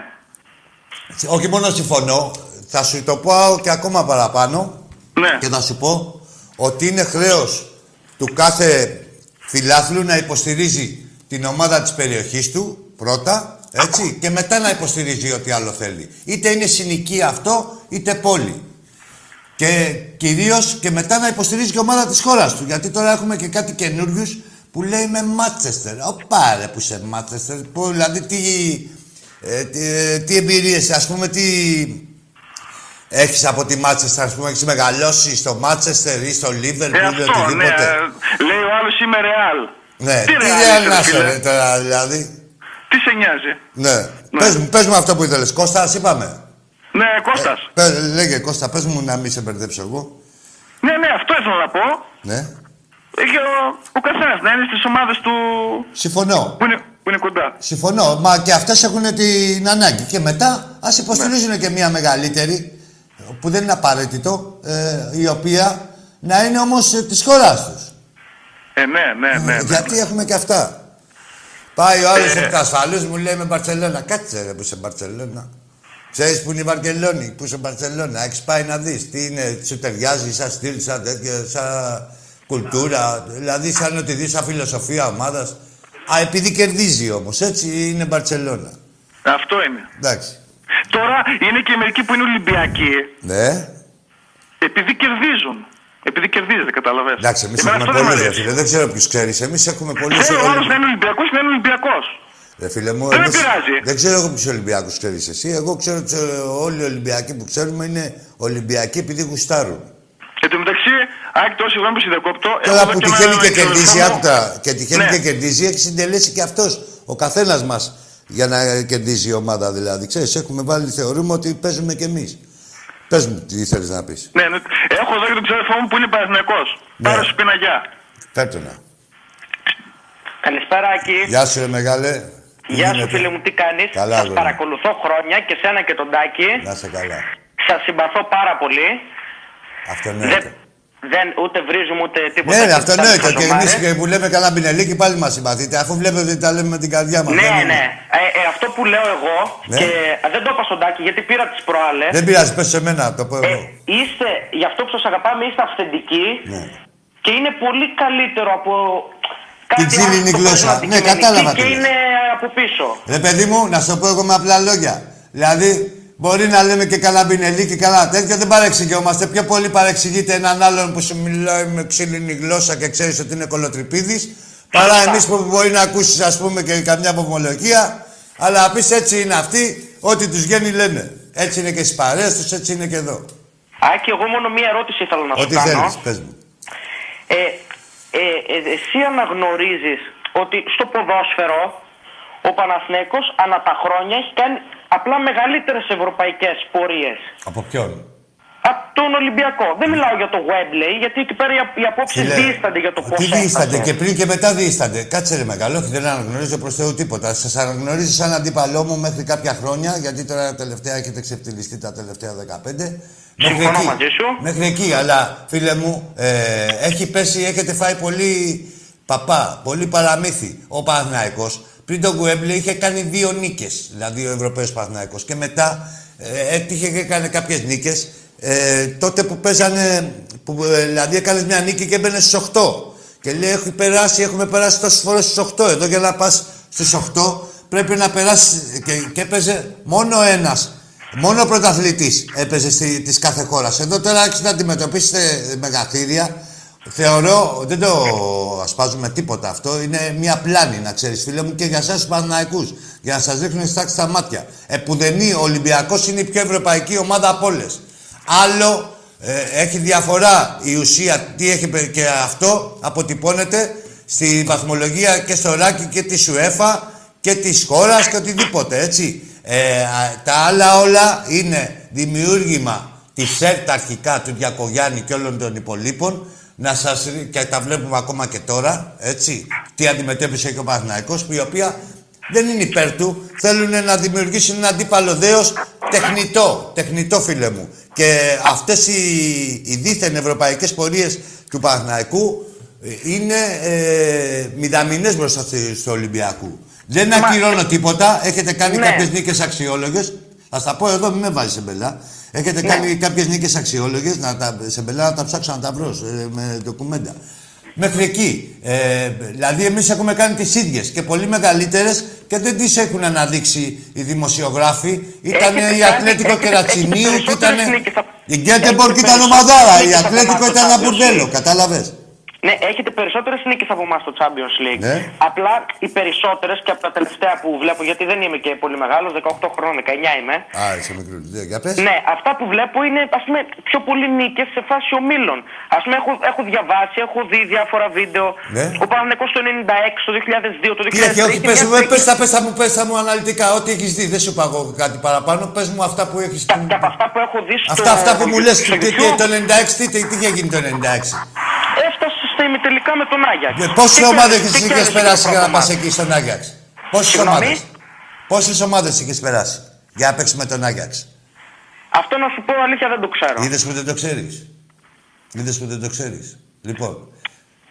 Όχι μόνο συμφωνώ, θα σου το πω και ακόμα παραπάνω Ναι. και θα σου πω ότι είναι χρέος του κάθε φιλάθλου να υποστηρίζει την ομάδα της περιοχής του, πρώτα, έτσι, και μετά να υποστηρίζει ό,τι άλλο θέλει. Είτε είναι συνοικία αυτό, είτε πόλη. Και κυρίως και μετά να υποστηρίζει και η ομάδα της χώρας του. Γιατί τώρα έχουμε και κάτι καινούριου που λέει με Μάτσεστερ. Ωπά ρε που είσαι Μάτσεστερ. Που, δηλαδή τι, ε, τι, ε, τι εμπειρίες, ας πούμε, τι έχεις από τη Μάτσεστερ, ας πούμε, έχεις μεγαλώσει στο Μάτσεστερ ή στο Ε, Λίβερπουλ ή αυτό, ναι. οτιδήποτε. ε, Λέει ο άλλος είμαι ρεάλ. Ναι, Τι τι Real Real είσαι, να ρε είσαι, φίλε; ρε, τώρα, δηλαδή. Τι σε νοιάζει; Ναι. Πες, μου, πες μου αυτό που ήθελες. Κώστας, ας είπαμε. Ναι, Κώστας. Πες, λέγε, Κώστα, πες μου να μην σε μπερδέψω εγώ. Ναι, ναι, αυτό ήθελα να πω. Ναι. Ε, Και ο, ο καθένας να είναι στις ομάδες του Συμφωνώ. που είναι, που είναι κοντά. Συμφωνώ. Μα και αυτές έχουν την ανάγκη. Και μετά ας υποστηρίζουν και μια μεγαλύτερη, που δεν είναι απαραίτητο, ε, η οποία να είναι όμως ε, της χώρας τους. Ε, ναι, ναι, ναι. ναι. Γιατί έχουμε και αυτά. Πάει ο άλλος εκ ασφαλούς μου λέει με Μπαρτσελώνα. Κάτσε ρε που είσαι Μπαρτσελώνα. Ξέρεις που είναι η Βαρκελόνη, που είσαι Μπαρτσελώνα. Έχεις πάει να δεις τι είναι, σου ταιριάζει, σαν στυλ, σαν τέτοια, σαν κουλτούρα. Δηλαδή σαν ότι δεις σαν φιλοσοφία ομάδας. Α, επειδή κερδίζει όμως, έτσι είναι Μπαρτσελώνα. Αυτό είναι. Εντάξει. Τώρα είναι και μερικοί που είναι Ολυμπιακοί, Ναι. επειδή κερδίζουν. Επειδή κερδίζετε, καταλαβαίνετε. Εντάξει, εμείς Εμένα έχουμε αυτό δεν μ' πολλούς, ρε αρέσει. φίλε. Δεν ξέρω ποιους ξέρεις. Εμείς έχουμε πολλούς. Ε, ο Ολυ- άλλος να είναι Ολυμπιακός, να είναι Ολυμπιακός. Ρε φίλε μου, Δεν με εμείς- πειράζει. δεν ξέρω εγώ ποιους Ολυμπιακούς ξέρεις εσύ. Εγώ ξέρω ότι όλοι οι Ολυμπιακοί που ξέρουμε είναι Ολυμπιακοί επειδή γουστάρουν. Εν τω μεταξύ, Άκη, τόση συγγνώμη που σε διακόπτω. έχω Τώρα εδώ που και τυχαίνει ένα και κερδίζει, ξαδερφό μου. άκουτα, και τυχαίνει Ναι. και κερδίζει, έχει συντελέσει και αυτός. Ο καθένας μας για να κερδίζει η ομάδα δηλαδή. Ξέρεις, έχουμε βάλει, θεωρούμε ότι παίζουμε κι εμείς. Πες μου, τι θέλεις να πεις. Ναι, ναι. Έχω εδώ και τον ξαδερφό μου που είναι Παναθηναϊκός. Ναι. Πάρε σου πει ένα γεια. Φέρτο να. Καλησπέρα, Άκη. Γεια σου, ρε μεγάλε. Τι Γεια σου, γίνεται; φίλε μου, τι κάνεις; Καλά, Σας αγόρι μου. παρακολουθώ χρόνια και σένα και τον Τάκη. Να σε καλά. Σας συμπαθώ πάρα πολύ. Αυτονόητο. Δεν ούτε βρίζουμε ούτε τίποτα. Ναι, ρε, Και αυτονόητο. τα Και χαζομάρες. εμείς που λέμε καλά μπινελίκι πάλι μας συμπαθείτε. Αφού βλέπετε ότι τα λέμε με την καρδιά μας. Ναι, ναι. Ε, ε, αυτό που λέω εγώ Ναι. και ε, δεν το είπα στον Τάκη γιατί πήρα τις προάλλες. Δεν πειράζει, πες σε μένα, το πω εγώ. Είστε, γι' αυτό που σας αγαπάμε, είστε αυθεντικοί Ναι. και είναι πολύ καλύτερο από. Την κάτι ξύλινη άλλο που γλώσσα. παίζουν Ναι, αντικειμενική κατάλαβα τι Και λες. είναι από πίσω. Ρε παιδί μου, να σου το πω εγώ με απλά λόγια. Δηλαδή, μπορεί να λέμε και καλά μπινελί και καλά τέτοια, δεν παρεξηγιόμαστε. Πιο πολύ παρεξηγείται έναν άλλον που σου μιλάει με ξύλινη γλώσσα και ξέρεις ότι είναι κολοτρυπίδη, παρά εμείς που μπορεί να ακούσεις, ας πούμε, και καμιά απομολογία, αλλά να πεις έτσι είναι αυτοί, ό,τι τους βγαίνει λένε. Έτσι είναι και στις παρέες τους, έτσι είναι και εδώ. Άκη, εγώ μόνο μία ερώτηση ήθελα να σου Ό,τι κάνω. θέλεις, πες μου. Ε, ε, ε, εσύ αναγνωρίζεις ότι στο ποδόσφαιρο ο Παναθηναίκος ανά τα χρόνια έχει κάνει απλά μεγαλύτερες ευρωπαϊκές πορείες. Από ποιον; Από τον Ολυμπιακό. Δεν μιλάω για το Wembley, γιατί εκεί πέρα οι, οι απόψεις Φίλε, δίστανται για το πώς Τι δίστανται έφτασε. και πριν και μετά δίστανται. Κάτσε ρε μεγάλο, όχι δεν αναγνωρίζω προς Θεού τίποτα. Σας αναγνωρίζω σαν αντίπαλό μου μέχρι κάποια χρόνια, γιατί τώρα τελευταία έχετε ξεφτυλιστεί τα τελευταία 15. Συμφωνώ μαζί σου. Μέχρι εκεί, αλλά φίλε μου, ε, έχει πέσει, έχετε φάει πολύ παπά, πολύ παραμύθι. Ο Παναθηναϊκός πριν τον Γκουέμπλε είχε κάνει δύο νίκες, δηλαδή ο Ευρωπαίος Παναθηναϊκός. Και μετά ε, έτυχε και έκανε κάποιες νίκες. Ε, τότε που παίζανε, που, ε, δηλαδή έκανες μια νίκη και έμπαινες στους 8. Και λέει, έχει περάσει, έχουμε περάσει τόσες φορές στους 8. Εδώ για να πας στους 8 πρέπει να περάσεις και, και έπαιζε μόνο ένας Μόνο ο πρωταθλητής έπαιζε στη, της κάθε χώρας. Εδώ τώρα έχει να αντιμετωπίσετε μεγαθύρια. Θεωρώ, δεν το ασπάζουμε τίποτα αυτό. Είναι μια πλάνη, να ξέρεις, φίλε μου, και για εσάς τους Παναναϊκούς. Για να σας δείχνουν στάξεις στα μάτια. Επουδενή ο Ολυμπιακός είναι η πιο ευρωπαϊκή ομάδα από όλες. Άλλο ε, έχει διαφορά η ουσία, τι έχει πε- και αυτό αποτυπώνεται στη βαθμολογία και στο ράκι και της ΣΟΕΦΑ και της χώρας και οτιδήποτε, έτσι. Ε, α, τα άλλα όλα είναι δημιούργημα τη ΕΡΤ αρχικά του Διακογιάννη και όλων των υπολείπων να σας... και τα βλέπουμε ακόμα και τώρα, έτσι, τι αντιμετώπισε και ο Παναθηναϊκός, η οποία δεν είναι υπέρ του, θέλουν να δημιουργήσουν ένα αντίπαλο δέος τεχνητό, τεχνητό φίλε μου. Και αυτές οι, οι δίθεν ευρωπαϊκές πορείες του Παναθηναϊκού ε, είναι ε, μηδαμινές μπροστά στο Ολυμπιακού. Δεν ακυρώνω τίποτα. Έχετε κάνει ναι. κάποιες νίκες αξιόλογες. Θα τα πω εδώ, μην με βάζεις σε μπελά. Έχετε ναι. κάνει κάποιες νίκες αξιόλογες. Σε μπελά να τα ψάξω να τα βρως ε, με ντοκουμέντα. Μέχρι εκεί. Ε, δηλαδή, εμείς έχουμε κάνει τις ίδιες και πολύ μεγαλύτερες και δεν τις έχουν αναδείξει οι δημοσιογράφοι. Ήταν η Ατλέτικο Κερατσινίου και ήταν. Η Γκέτεμπορκ ήταν ομαδάρα. Η Ατλέτικο ήταν ένα μπουρδέλο. Κατάλαβες; Ναι, έχετε περισσότερες νίκες από εμάς στο Champions League. Ναι. Απλά οι περισσότερες και από τα τελευταία που βλέπω, γιατί δεν είμαι και πολύ μεγάλος, 18 χρόνια, 19 είμαι. Α, είσαι μικρός. Ναι, για πες. Ναι, αυτά που βλέπω είναι ας πούμε, πιο πολύ νίκες σε φάση ομίλων. Α πούμε, έχω, έχω διαβάσει, έχω δει διάφορα βίντεο. Ναι. Ο Παναγενικό το 96, το 2002, το 2003. Τι όχι, πες μου, πες, πες, μου, πες μου αναλυτικά, ό,τι έχεις δει. Δεν σου είπα εγώ κάτι παραπάνω. Πες μου αυτά που έχεις δει. Και από αυτά που έχω δει στο. Αυτά, αυτά που μου λες, το 96, τι, τι, τι γίνει το 96. Έφτασε στα ημιτελικά με τον Άγιαξ. Και πόσες ομάδες είχε περάσει για να πας εκεί στον Άγιαξ; Πόσες ομάδες; Πόσες ομάδες είχε περάσει για να παίξει με τον Άγιαξ; Αυτό να σου πω αλήθεια δεν το ξέρω. Είδες που δεν το ξέρεις; Είδες που δεν το ξέρεις; Λοιπόν,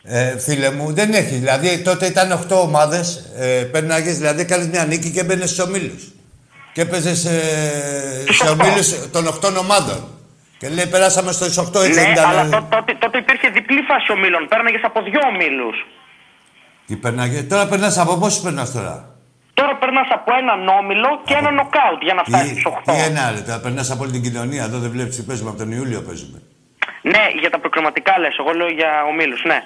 ε, φίλε μου, δεν έχεις. Δηλαδή τότε ήταν 8 ομάδες. Ε, Πέρναγε, δηλαδή έκανες μια νίκη και μπαίνει στους ομίλους. Και έπαιζες ε, σε ομίλους των 8 ομάδων. Και λέει, περάσαμε στο 8 έτσι ναι, αλλά τότε, τότε υπήρχε διπλή φάση ομίλων. Πέρναγες από δύο ομίλους. Τι περνάγε, τώρα περνάς από πόσου περνάς τώρα; Τώρα περνάς από έναν όμιλο και από... ένα νοκάουτ για να φτάσεις στου 8. Τι ένα άλλο, τώρα περνάς από όλη την κοινωνία. Εδώ δεν βλέπεις τι παίζουμε, από τον Ιούλιο παίζουμε. Ναι, για τα προκριματικά λες. Εγώ λέω για ομίλους, ναι.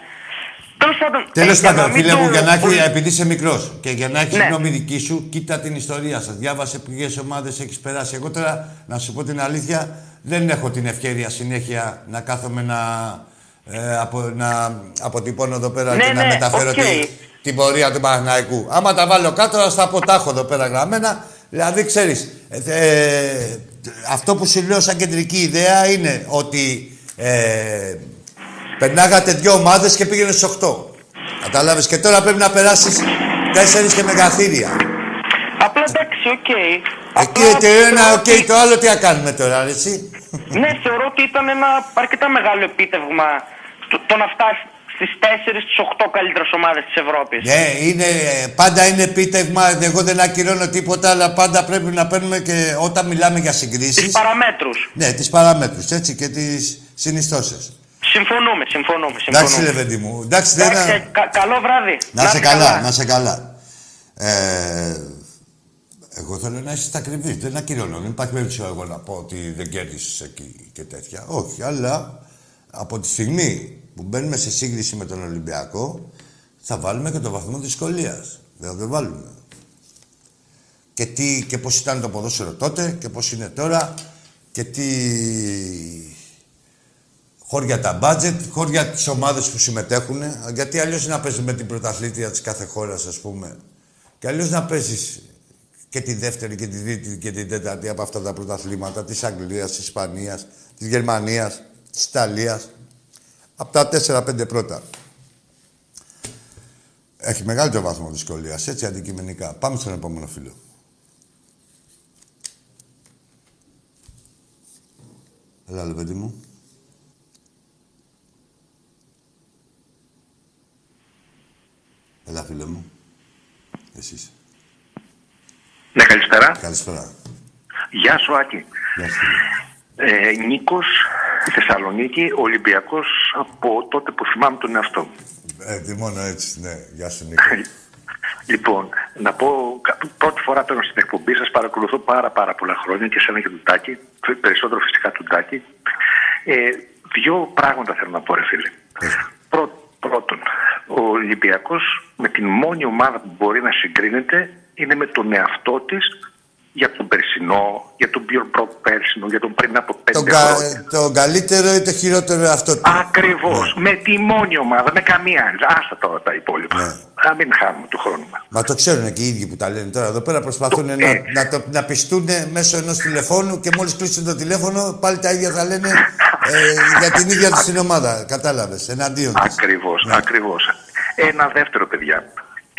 Τέλος πάντων, Τέλος ε, πάντων φίλε μου, για να έχει, επειδή είσαι μικρός και για να έχει ναι. γνώμη δική σου, κοίτα την ιστορία σας. Διάβασε ποιες ομάδες έχεις περάσει. Εγώ τώρα, να σου πω την αλήθεια, δεν έχω την ευκαιρία συνέχεια να κάθομαι να, ε, απο, να αποτυπώνω εδώ πέρα ναι, και να ναι, μεταφέρω okay. την, πορεία του Παναγναϊκού. Άμα τα βάλω κάτω, θα στα αποτάχω εδώ πέρα γραμμένα. Δηλαδή, ξέρεις, ε, ε, αυτό που σου λέω σαν κεντρική ιδέα είναι ότι ε, περνάγατε δύο ομάδες και πήγαινες στους 8. Κατάλαβες; Και τώρα πρέπει να περάσεις τέσσερις και μεγαθήρια. Απλά εντάξει, OK. Okay. Εκεί το ένα, οκ, το άλλο τι θα κάνουμε τώρα, εσύ. ναι, θεωρώ ότι ήταν ένα αρκετά μεγάλο επίτευγμα το, το να φτάσει στις 4 στις 8 καλύτερες ομάδες της Ευρώπης. Ναι, είναι, πάντα είναι επίτευγμα. Εγώ δεν ακυρώνω τίποτα, αλλά πάντα πρέπει να παίρνουμε και όταν μιλάμε για συγκρίσεις. Τις παραμέτρους. Ναι, τις παραμέτρους έτσι και τις συνιστώσεις. Συμφωνούμε, συμφωνούμε. συμφωνούμε. Εντάξει, ρε παιδί μου. Εντάξει, Εντάξει, δεν... κα, καλό βράδυ. Να, σε καλά, καλά, να σε καλά. Ε, εγώ θέλω να είσαι ακριβή. Δεν ακυρώνω. Δεν υπάρχει περίπτωση εγώ να πω ότι δεν κέρδισες εκεί και τέτοια. Όχι, αλλά από τη στιγμή που μπαίνουμε σε σύγκριση με τον Ολυμπιακό, θα βάλουμε και το βαθμό δυσκολίας. Δεν θα βάλουμε. Και, τι, και πώς ήταν το ποδόσφαιρο τότε και πώς είναι τώρα και τι χώρια τα μπάτζετ, χώρια τις ομάδες που συμμετέχουν. Γιατί αλλιώς να παίζεις με την πρωταθλήτρια της κάθε χώρας, ας πούμε. Και αλλιώς να παίζεις και τη δεύτερη και τη τρίτη και την τέταρτη από αυτά τα πρωταθλήματα της Αγγλίας, της Ισπανίας, της Γερμανίας, της Ιταλίας. Από τα τέσσερα-πέντε πρώτα. Έχει μεγάλο βαθμό δυσκολίας, έτσι αντικειμενικά. Πάμε στον επόμενο φίλο. Έλα, λε, παιδί μου. Έλα, φίλε μου. Εσείς. Ναι, καλησπέρα. Καλησπέρα. Γεια σου, Άκη. Γεια σου. Ε, Νίκος, Θεσσαλονίκη, Ολυμπιακός από τότε που θυμάμαι τον εαυτό μου. Ε, τι μόνο έτσι, ναι. Γεια σου, Νίκο. *laughs* λοιπόν, να πω, πρώτη φορά παίρνω στην εκπομπή σας, παρακολουθώ πάρα πάρα πολλά χρόνια και σένα και του Τάκη, περισσότερο φυσικά του Τάκη. Ε, δύο πράγματα θέλω να πω, ρε φίλε. πρώτον, ο Ολυμπιακός με την μόνη ομάδα που μπορεί να συγκρίνεται είναι με τον εαυτό της για τον περσινό, για τον πιο προπέρσινο, για τον πριν από πέντε χρόνια. Το καλύτερο ή το χειρότερο αυτό του. Ακριβώς. Ναι. Με τη μόνη ομάδα, με καμία άλλη. Άστα τώρα τα υπόλοιπα. Ναι. Να μην χάνουμε του χρόνου μας. Μα το ξέρουν και οι ίδιοι που τα λένε τώρα. Εδώ πέρα προσπαθούν να, να, το, να πιστούν μέσω ενός τηλεφώνου και μόλις κλείσουν το τηλέφωνο πάλι τα ίδια θα λένε ε, για την ίδια της την ομάδα. Κατάλαβες, εναντίον της. Ακριβώς, ακριβώς. Ένα δεύτερο, παιδιά.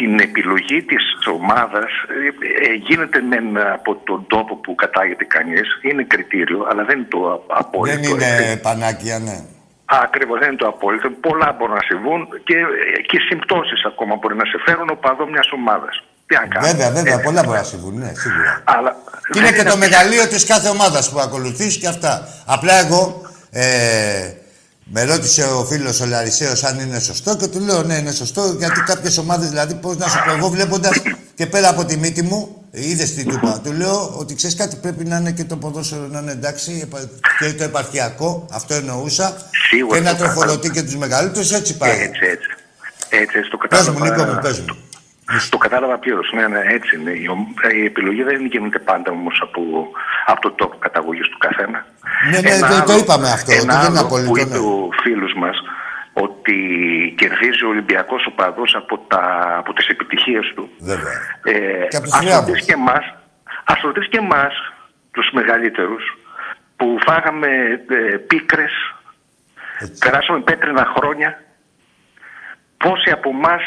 Την επιλογή της ομάδας ε, ε, γίνεται μεν από τον τόπο που κατάγεται κανείς. Είναι κριτήριο, αλλά δεν είναι το απόλυτο. Δεν είναι έτσι. πανάκια, ναι. Ακριβώς, δεν είναι το απόλυτο. Πολλά μπορούν να συμβούν και, και συμπτώσεις ακόμα μπορεί να σε φέρουν ο παδός μιας ομάδας. Τι να κάνουμε. Βέβαια, βέβαια, Έτσι. πολλά μπορεί να συμβούν, ναι, σίγουρα. Αλλά Και είναι δεν και το απ' μεγαλείο της κάθε ομάδας που ακολουθείς και αυτά. Απλά εγώ ε, με ρώτησε ο φίλος ο Λαρισαίος αν είναι σωστό και του λέω ναι, είναι σωστό γιατί κάποιες ομάδες, δηλαδή, πώς να σου πω, εγώ βλέποντας και πέρα από τη μύτη μου, είδες την τούπα. Του λέω ότι ξέρεις κάτι πρέπει να είναι και το ποδόσφαιρο να είναι εντάξει επα- και το επαρχιακό, αυτό εννοούσα. Σίγουρα και να το τροφοδοτεί και τους μεγαλύτερους, έτσι πάει. Έτσι, έτσι. Έτσι, έτσι το Πες κατάλαβα. μου, Νίκο μου, πες μου. Το κατάλαβα πλήρως. Ναι, ναι, έτσι είναι. Η, ομ- η επιλογή δεν γίνεται πάντα όμως από, από το τόπο καταγωγής του καθένα. Ναι, ναι, Ένα το- το άλλο- είπαμε αυτό, Ένα ότι δεν είναι άλλο απολύτως, που ναι. είπε ο φίλος μας ότι κερδίζει ο Ολυμπιακός οπαδό από, τα, από τις επιτυχίες του. Βέβαια. Ε, Και από τους ας θριάμβους. ρωτήσει και εμάς, ας ρωτήσει και εμάς, τους μεγαλύτερους, που φάγαμε ε, πίκρες, περάσαμε πέτρινα χρόνια, πόσοι από εμάς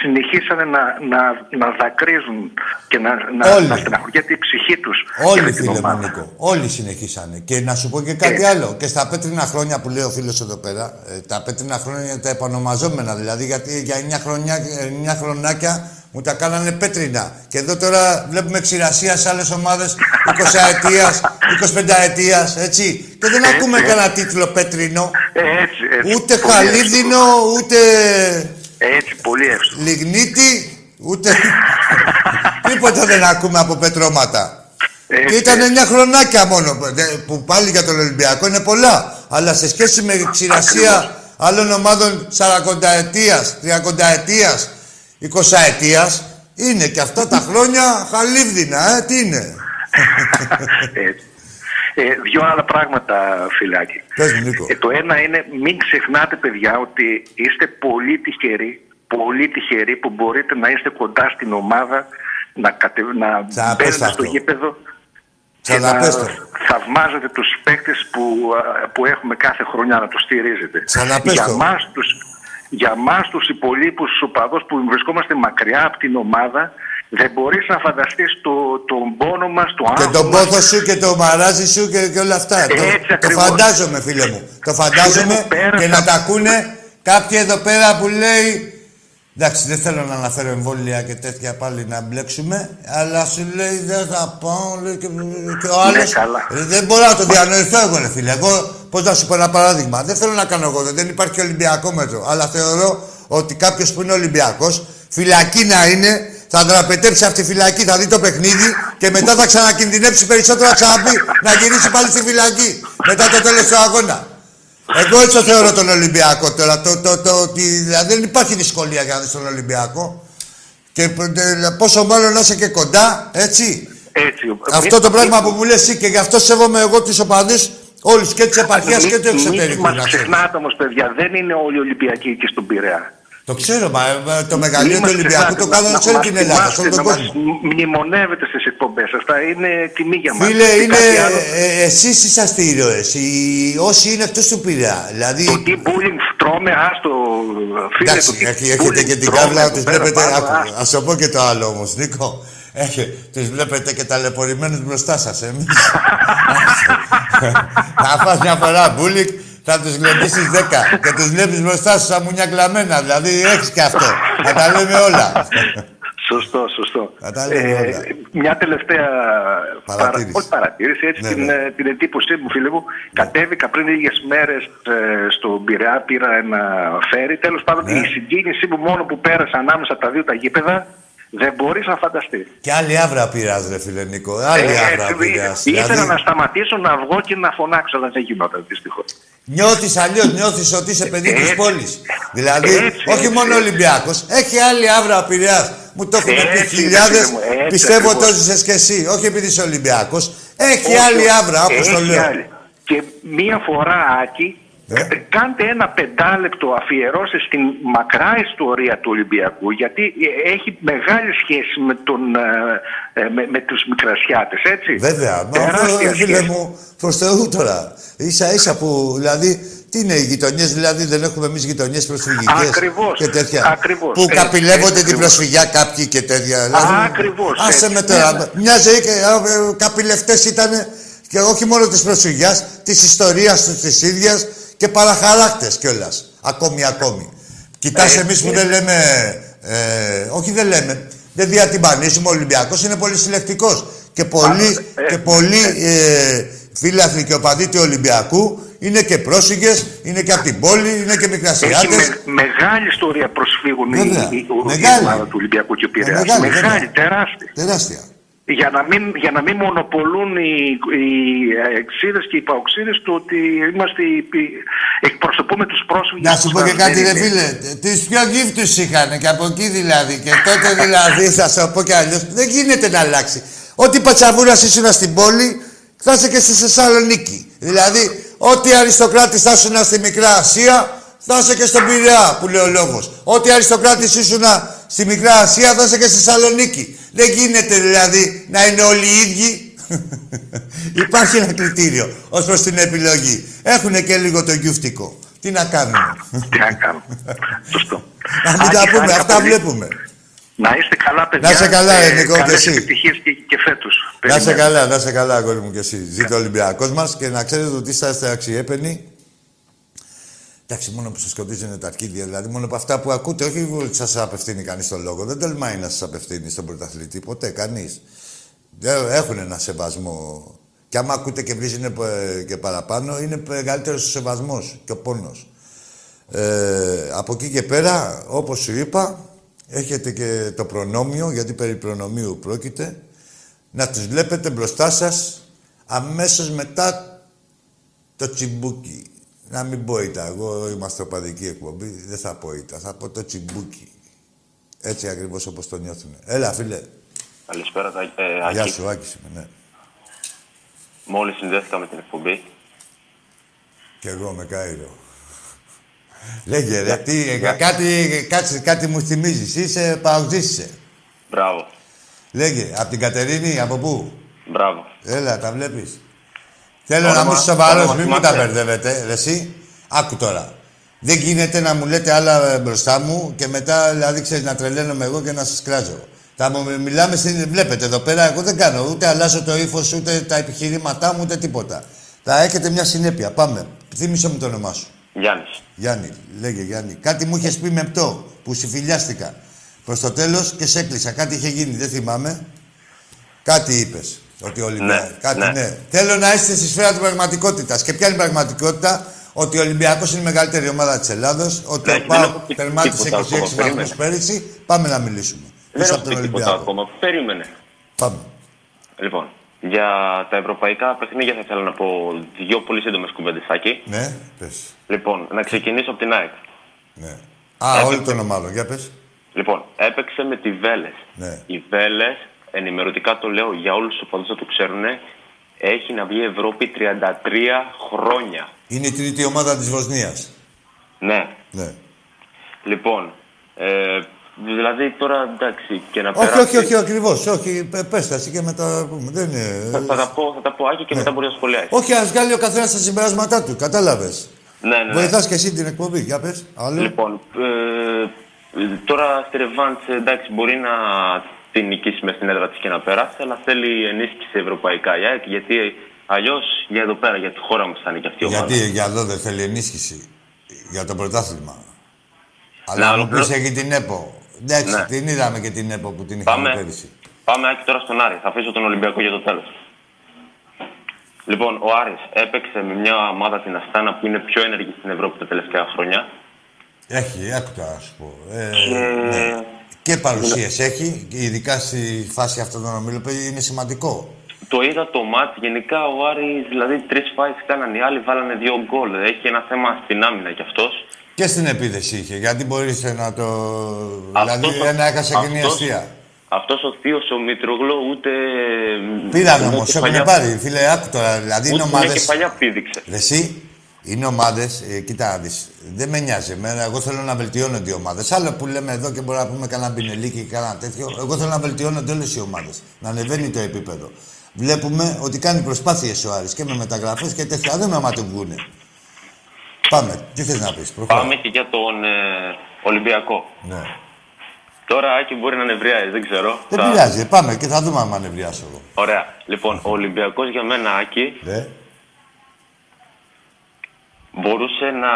συνεχίσανε να, να, να δακρύζουν και να, να, Όλοι. να στεναχωριέται η ψυχή τους για Όλοι, αυτή την φίλε μου, ομάδα. Νίκο. Όλοι συνεχίσανε. Και να σου πω και κάτι άλλο. Και στα πέτρινα χρόνια που λέει ο φίλος εδώ πέρα, ε, τα πέτρινα χρόνια τα επανομαζόμενα. Δηλαδή, γιατί για 9, χρονιά, 9 χρονάκια μου τα κάνανε πέτρινα. Και εδώ τώρα βλέπουμε ξηρασία σε άλλες ομάδες 20 ετία, 25 ετία, έτσι. Και δεν Έτσι, ακούμε έτσι. κανένα τίτλο πέτρινο. Ε, έτσι, έτσι, Ούτε πολύ χαλίδινο, ούτε Έτσι, πολύ εύστοχο. λιγνίτη, ούτε. Τίποτα δεν ακούμε από πετρώματα. Έτσι, Και ήταν έτσι. 9 χρονάκια μόνο, δε- που πάλι για τον Ολυμπιακό είναι πολλά. Αλλά σε σχέση με ξηρασία άλλων ομάδων 40 ετίας, 30 ετίας, 20 ετίας, είναι και αυτά τα χρόνια χαλίβδινα, ε, τι είναι. Έτσι. Ε, δύο άλλα πράγματα, φιλάκι. Πες μου, Νίκο. Ε, το ένα είναι μην ξεχνάτε, παιδιά, ότι είστε πολύ τυχεροί, πολύ τυχεροί που μπορείτε να είστε κοντά στην ομάδα, να, κατε... να Ξαναπες μπαίνετε αυτό. στο γήπεδο και να Ξαναπες το. θαυμάζετε τους παίκτες που, α, που έχουμε κάθε χρονιά να τους στηρίζετε. Ξαναπες για το. μας τους, για μας τους υπολείπους οπαδούς που βρισκόμαστε μακριά από την ομάδα δεν μπορείς να φανταστείς το, τον πόνο μας, το Και άγχος τον μας, πόθο σου και το μαράζι σου και, και όλα αυτά. το, Έτσι το ακριβώς. φαντάζομαι, φίλε μου. Το φαντάζομαι Φίλε μου, πέρασα- και να τα ακούνε κάποιοι εδώ πέρα που λέει. Εντάξει, δεν θέλω να αναφέρω εμβόλια και τέτοια πάλι να μπλέξουμε, αλλά σου λέει δεν θα πάω, λέει, και, και ο άλλος. Ναι, καλά. δεν μπορώ να το διανοηθώ εγώ, ρε φίλε. Εγώ, πώς να σου πω ένα παράδειγμα. Δεν θέλω να κάνω εγώ, δεν υπάρχει Ολυμπιακό μέτρο. Αλλά θεωρώ ότι κάποιος που είναι Ολυμπιακός, φυλακή να είναι, θα δραπετέψει αυτή τη φυλακή, θα δει το παιχνίδι και μετά θα ξανακινδυνεύσει περισσότερο να ξαναπεί να γυρίσει πάλι στη φυλακή μετά το τέλος του αγώνα. Εγώ έτσι το θεωρώ τον Ολυμπιακό τώρα. Το, το, το, ότι, δηλαδή δεν υπάρχει δυσκολία για να δεις τον Ολυμπιακό. Και ε, πόσο μάλλον να είσαι και κοντά, έτσι. Έτσι, Αυτό το πράγμα που μου λες εσύ και γι' αυτό σέβομαι εγώ τους οπαδούς όλους και της επαρχίας και του εξωτερικού. Μην να μας ξέρεις. ξεχνάτε όμως, παιδιά, δεν είναι όλοι οι Ολυμπιακοί εκεί στον Πειραιά. Το ξέρω, μα ε, το μεγαλείο Μην του μας Ολυμπιακού ξεχνάτε, το κάνανε να- σε όλη να την μας Ελλάδα, σε όλο θυμάστε, τον να κόσμο. μας μνημονεύετε στις εκπομπές σας. Αυτά είναι τιμή για μας. Φίλε, Και είναι, κάτι άλλο. ε, εσείς είσαστε οι ήρωες. Οι, όσοι είναι εκτός του Πειραιά. Δηλαδή, Το τι bullying τρώμε, άστο, φίλε. Εντάξει, το τι έχει- έχετε bullying και την τρώμε κάβλα, εδώ τους πέρα βλέπετε. πάνω, άκου, άστο. Ας το πω και το άλλο όμως, Νίκο. Έχει, τους βλέπετε και ταλαιπωρημένους μπροστά σας, εμείς. Θα *laughs* φας μια φορά bullying, θα τους γλεντήσεις δέκα και τους βλέπεις μπροστά σου σαν μουνιά κλαμμένα. Δηλαδή έχεις και αυτό. Θα τα λέμε όλα. Σωστό, σωστό. Θα τα λέμε όλα. μια τελευταία Παρατήρηση. παρα- όχι παρατήρηση, έτσι Ναι, την, ναι. ε, την εντύπωσή μου, φίλε μου. Κατέβηκα πριν λίγες μέρες στον Πειραιά, πήρα ένα φέρι. Τέλος πάντων, Ναι. η συγκίνησή μου μόνο που πέρασα ανάμεσα από τα δύο τα γήπεδα δεν μπορείς να φανταστείς. Και άλλη άβρα πειράς, ρε φίλε Νίκο. Άλλη Ε, άβρα έτσι, πειράς. Ήθελα Δηλαδή, να σταματήσω να βγω και να φωνάξω, αλλά δεν γινόταν δυστυχώς. Νιώθεις αλλιώς, νιώθεις ότι είσαι παιδί της Έτσι. πόλης. Δηλαδή, Έτσι, όχι έτσι, μόνο έτσι. Ολυμπιακός, έχει άλλη άβρα ο Πειραιάς. Μου το έχουν πει Έτσι, χιλιάδες, φίλε μου, έτσι πιστεύω το ακριβώς. έζησες και εσύ. Όχι επειδή είσαι Ολυμπιακός. Έχει Όχι, άλλη άβρα, όπως το έχει λέω. άλλη. Και μία φορά, Άκη, Ε, κάντε ένα πεντάλεπτο αφιερώσει στην μακρά ιστορία του Ολυμπιακού γιατί ε, έχει μεγάλη σχέση με, τον, ε, ε, με, με τους Μικρασιάτες, έτσι. Βέβαια. Μα αυτό, φίλε μου, προς Θεού τώρα. Ίσα ίσα που, δηλαδή, τι είναι οι γειτονιές, δηλαδή δεν έχουμε εμείς γειτονιές προσφυγικές και τέτοια. Ακριβώς. Που Έτσι, καπηλεύονται έτσι, την ακριβώς. προσφυγιά κάποιοι και τέτοια. Δηλαδή, Ακριβώς, Άσε έτσι. με τώρα. Ναι, ναι. Μια ζωή και ε, καπηλευτές ήταν και όχι μόνο της προσφυγιάς, της ιστορίας του της ίδιας και παραχαράκτε κιόλας. Ακόμη, ακόμη. Κοιτάς Ε, εμείς που ε. δεν λέμε. Ε, όχι δεν λέμε. Δεν διατυμπανίζουμε. Ο Ολυμπιακός είναι πολύ συλλεκτικός. Και πολλοί, ε, και πολλοί ε, φίλαθλοι και οπαδοί του Ολυμπιακού είναι και πρόσφυγες, είναι και από την πόλη, είναι και Έχει μικρασιάτε. με, μεγάλη ιστορία προσφύγουν η, Βέβαια. η, η, η Μεγάλη. ομάδα του Ολυμπιακού και ο Πειραιάς. μεγάλη, Μεγάλη, βέβαια. τεράστια. Τεράστια. Για να μην, για να μην μονοπολούν οι, οι εξίδες και οι παοξίδες του ότι είμαστε οι, οι- εκπροσωπούμε τους πρόσφυγες. Να σου πω και μας. κάτι, Δεν ρε είναι. φίλε. Τις πιο γύφτους είχαν και από εκεί δηλαδή. Και τότε δηλαδή, θα σου πω κι αλλιώς, δεν γίνεται να αλλάξει. Ό,τι πατσαβούρα ήσουν στην πόλη, θα είσαι και στη Θεσσαλονίκη. Δηλαδή, ό,τι αριστοκράτης θα ήσουν στη Μικρά Ασία, θα είσαι και στον Πειραιά, που λέει ο λόγος. Ό,τι αριστοκράτης ήσουν στη Μικρά Ασία, θα είσαι και στη Θεσσαλονίκη. Δεν γίνεται δηλαδή να είναι όλοι οι ίδιοι. *laughs* Υπάρχει ένα κριτήριο ως προς την επιλογή. Έχουν και λίγο το γιουφτικό. Τι να κάνουμε; Τι να κάνουμε; Σωστό. Να μην τα Άκη, πούμε, χάρηκα αυτά πολύ. βλέπουμε. Να είστε καλά, παιδιά. Να είσαι καλά, Ε, Νικό, και καλές εσύ. επιτυχίες και, και φέτος. Να είσαι Περιμένω. καλά, να είσαι καλά, αγόρι μου και εσύ. Ζήτω ο Ολυμπιακός μας και να ξέρετε ότι είσαστε αξιέπαινοι. Εντάξει, μόνο που σας σκοτίζουν τα αρχίδια, δηλαδή μόνο από αυτά που ακούτε, όχι που σας απευθύνει κανείς τον λόγο. Δεν τολμάει να σας απευθύνει στον πρωταθλητή, ποτέ κανείς. Έχουν ένα σεβασμό. Και άμα ακούτε και βρίζουν ε, και παραπάνω, είναι μεγαλύτερος ο σεβασμός και ο πόνος. Ε, από εκεί και πέρα, όπως σου είπα, έχετε και το προνόμιο, γιατί περί προνομίου πρόκειται, να τους βλέπετε μπροστά σας αμέσως μετά το τσιμπούκι. Να μην πω ήττα. Εγώ είμαστε οπαδική εκπομπή. Δεν θα πω ήττα. Θα πω το τσιμπούκι. Έτσι ακριβώς όπως το νιώθουν. Έλα, φίλε. Καλησπέρα, Τα- ε, Γεια Άκη. σου, Άκης είμαι, ναι. Μόλις συνδέθηκα με την εκπομπή. Κι εγώ με Κάιρο. Λέγε ρε, τι, ε, κάτι, κάτι, κάτι μου θυμίζεις. Είσαι παουτζής είσαι. Μπράβο. Λέγε, από την Κατερίνη, από πού; Μπράβο. Έλα, τα βλέπεις. Θέλω Όνομα- να μου είσαι σοβαρός, όνομα μην μου τα θυμάσαι. μπερδεύετε. Ρε, εσύ, άκου τώρα. Δεν γίνεται να μου λέτε άλλα ε, μπροστά μου και μετά, δηλαδή, ξέρεις, να τρελαίνομαι εγώ και να σας κράζω. Θα μου μιλάμε, στην... βλέπετε εδώ πέρα, εγώ δεν κάνω ούτε αλλάζω το ύφος, ούτε τα επιχειρήματά μου, ούτε τίποτα. Θα έχετε μια συνέπεια. Πάμε. Θύμισε μου το όνομά σου. Γιάννης. Γιάννη, λέγε Γιάννη. Κάτι μου είχες πει με πτώ που συμφιλιάστηκα. Προς το τέλος και σε έκλεισα. Κάτι είχε γίνει, δεν θυμάμαι. Κάτι είπες. Ότι ο Ολυμπιακός. Ναι, Κάτι ναι. ναι. Θέλω να είστε στη σφαίρα της πραγματικότητας. Και ποια είναι η πραγματικότητα, ότι ο Ολυμπιακός είναι η μεγαλύτερη ομάδα της Ελλάδος, ότι Ναι, ο δεν Πάο έχω πει τερμάτισε 26 τίποτα ακόμα, βαθμούς περίμενε. πέρυσι. Πάμε να μιλήσουμε. Δεν Πίσω έχω από τον πει τίποτα Ολυμπιακό. ακόμα. Περίμενε. Πάμε. Λοιπόν, για τα ευρωπαϊκά παιχνίδια θα ήθελα να πω δύο πολύ σύντομες κουβέντες, Άκη. Ναι, πες. Λοιπόν, να ξεκινήσω από την ΑΕΚ. Ναι. Α, όλων των ομάδων. Για πες. Λοιπόν, έπαιξε με τη Βέλες. Ναι. Η Βέλες, ενημερωτικά το λέω για όλους τους οπαδούς να το ξέρουν, έχει να βγει Ευρώπη 33 χρόνια. Είναι η τρίτη ομάδα της Βοσνίας. Ναι. Ναι. Λοιπόν, ε, δηλαδή τώρα εντάξει και να Όχι, περάσει... όχι, όχι, ακριβώς. Όχι, πε πες τα εσύ και μετά πούμε. Δεν είναι. Θα, θα τα πω, θα τα πω Άκη και μετά μπορεί να σχολιάσεις. Όχι, ας βγάλει ο καθένας τα συμπεράσματά του. Κατάλαβες. Ναι, ναι, ναι. Βοηθάς και εσύ την εκπομπή. Για πες. Άλλο. Λοιπόν, ε, τώρα στη Ρεβάντ εντάξει μπορεί να την νικήσει μες στην έδρα της και να περάσει, αλλά θέλει ενίσχυση ευρωπαϊκά η ΑΕΚ, γιατί αλλιώς για εδώ πέρα, για τη χώρα μας θα είναι και αυτή η ομάδα. Γιατί για εδώ δεν θέλει ενίσχυση. Για το πρωτάθλημα. Να Αλλά μου ολοκληρώ- πει έχει την ΕΠΟ. Εντάξει, Ναι. την είδαμε και την ΕΠΟ που την είχαμε Πάμε. πέρυσι. Πάμε Άκη τώρα στον Άρη. Θα αφήσω τον Ολυμπιακό για το τέλος. Λοιπόν, ο Άρης έπαιξε με μια ομάδα την Αστάνα που είναι πιο ενεργή στην Ευρώπη τα τελευταία χρόνια. Έχει, άκουτα να σου πω. Ε, Και- ναι. Και παρουσίες έχει, και ειδικά στη φάση αυτών των ομίλων, που είναι σημαντικό. Το είδα το μάτ. Γενικά ο Άρης, δηλαδή τρεις φάσει κάνανε οι άλλοι, βάλανε δύο γκολ. Έχει ένα θέμα στην άμυνα κι αυτός. Και στην επίδεση είχε, γιατί μπορείς να το. Αυτός δηλαδή, ο- ένα έχασε κοινή αυτός- αστεία. Αυτός ο θείος ο Μητρογλό ούτε. Πήραν ούτε όμως, κεφαλιά- έχουν πάρει. Φίλε, άκου τώρα. Δηλαδή είναι Ούτε μια ομάδε. κεφαλιά πήδηξε. Εσύ, Είναι ομάδες, ε, κοίτα να δεις, δεν με νοιάζει εμένα. Εγώ θέλω να βελτιώνονται οι ομάδες. Άλλο που λέμε εδώ και μπορούμε να πούμε κανένα μπινελίκι και κανένα τέτοιο. Εγώ θέλω να βελτιώνονται όλες οι ομάδες. Να ανεβαίνει το επίπεδο. Βλέπουμε ότι κάνει προσπάθειες ο Άρης και με μεταγραφές και τέτοια. Δεν με άμα βγούνε. Πάμε. Τι θες να πεις, Πάμε και για τον ε, Ολυμπιακό. Ναι. Τώρα Άκη μπορεί να νευριάζει, δεν ξέρω. Δεν θα... πειράζει. Πάμε και θα δούμε αν νευριάσω εγώ. Ωραία. Λοιπόν, ο Ολυμπιακός για μένα, Άκη, ναι. Μπορούσε να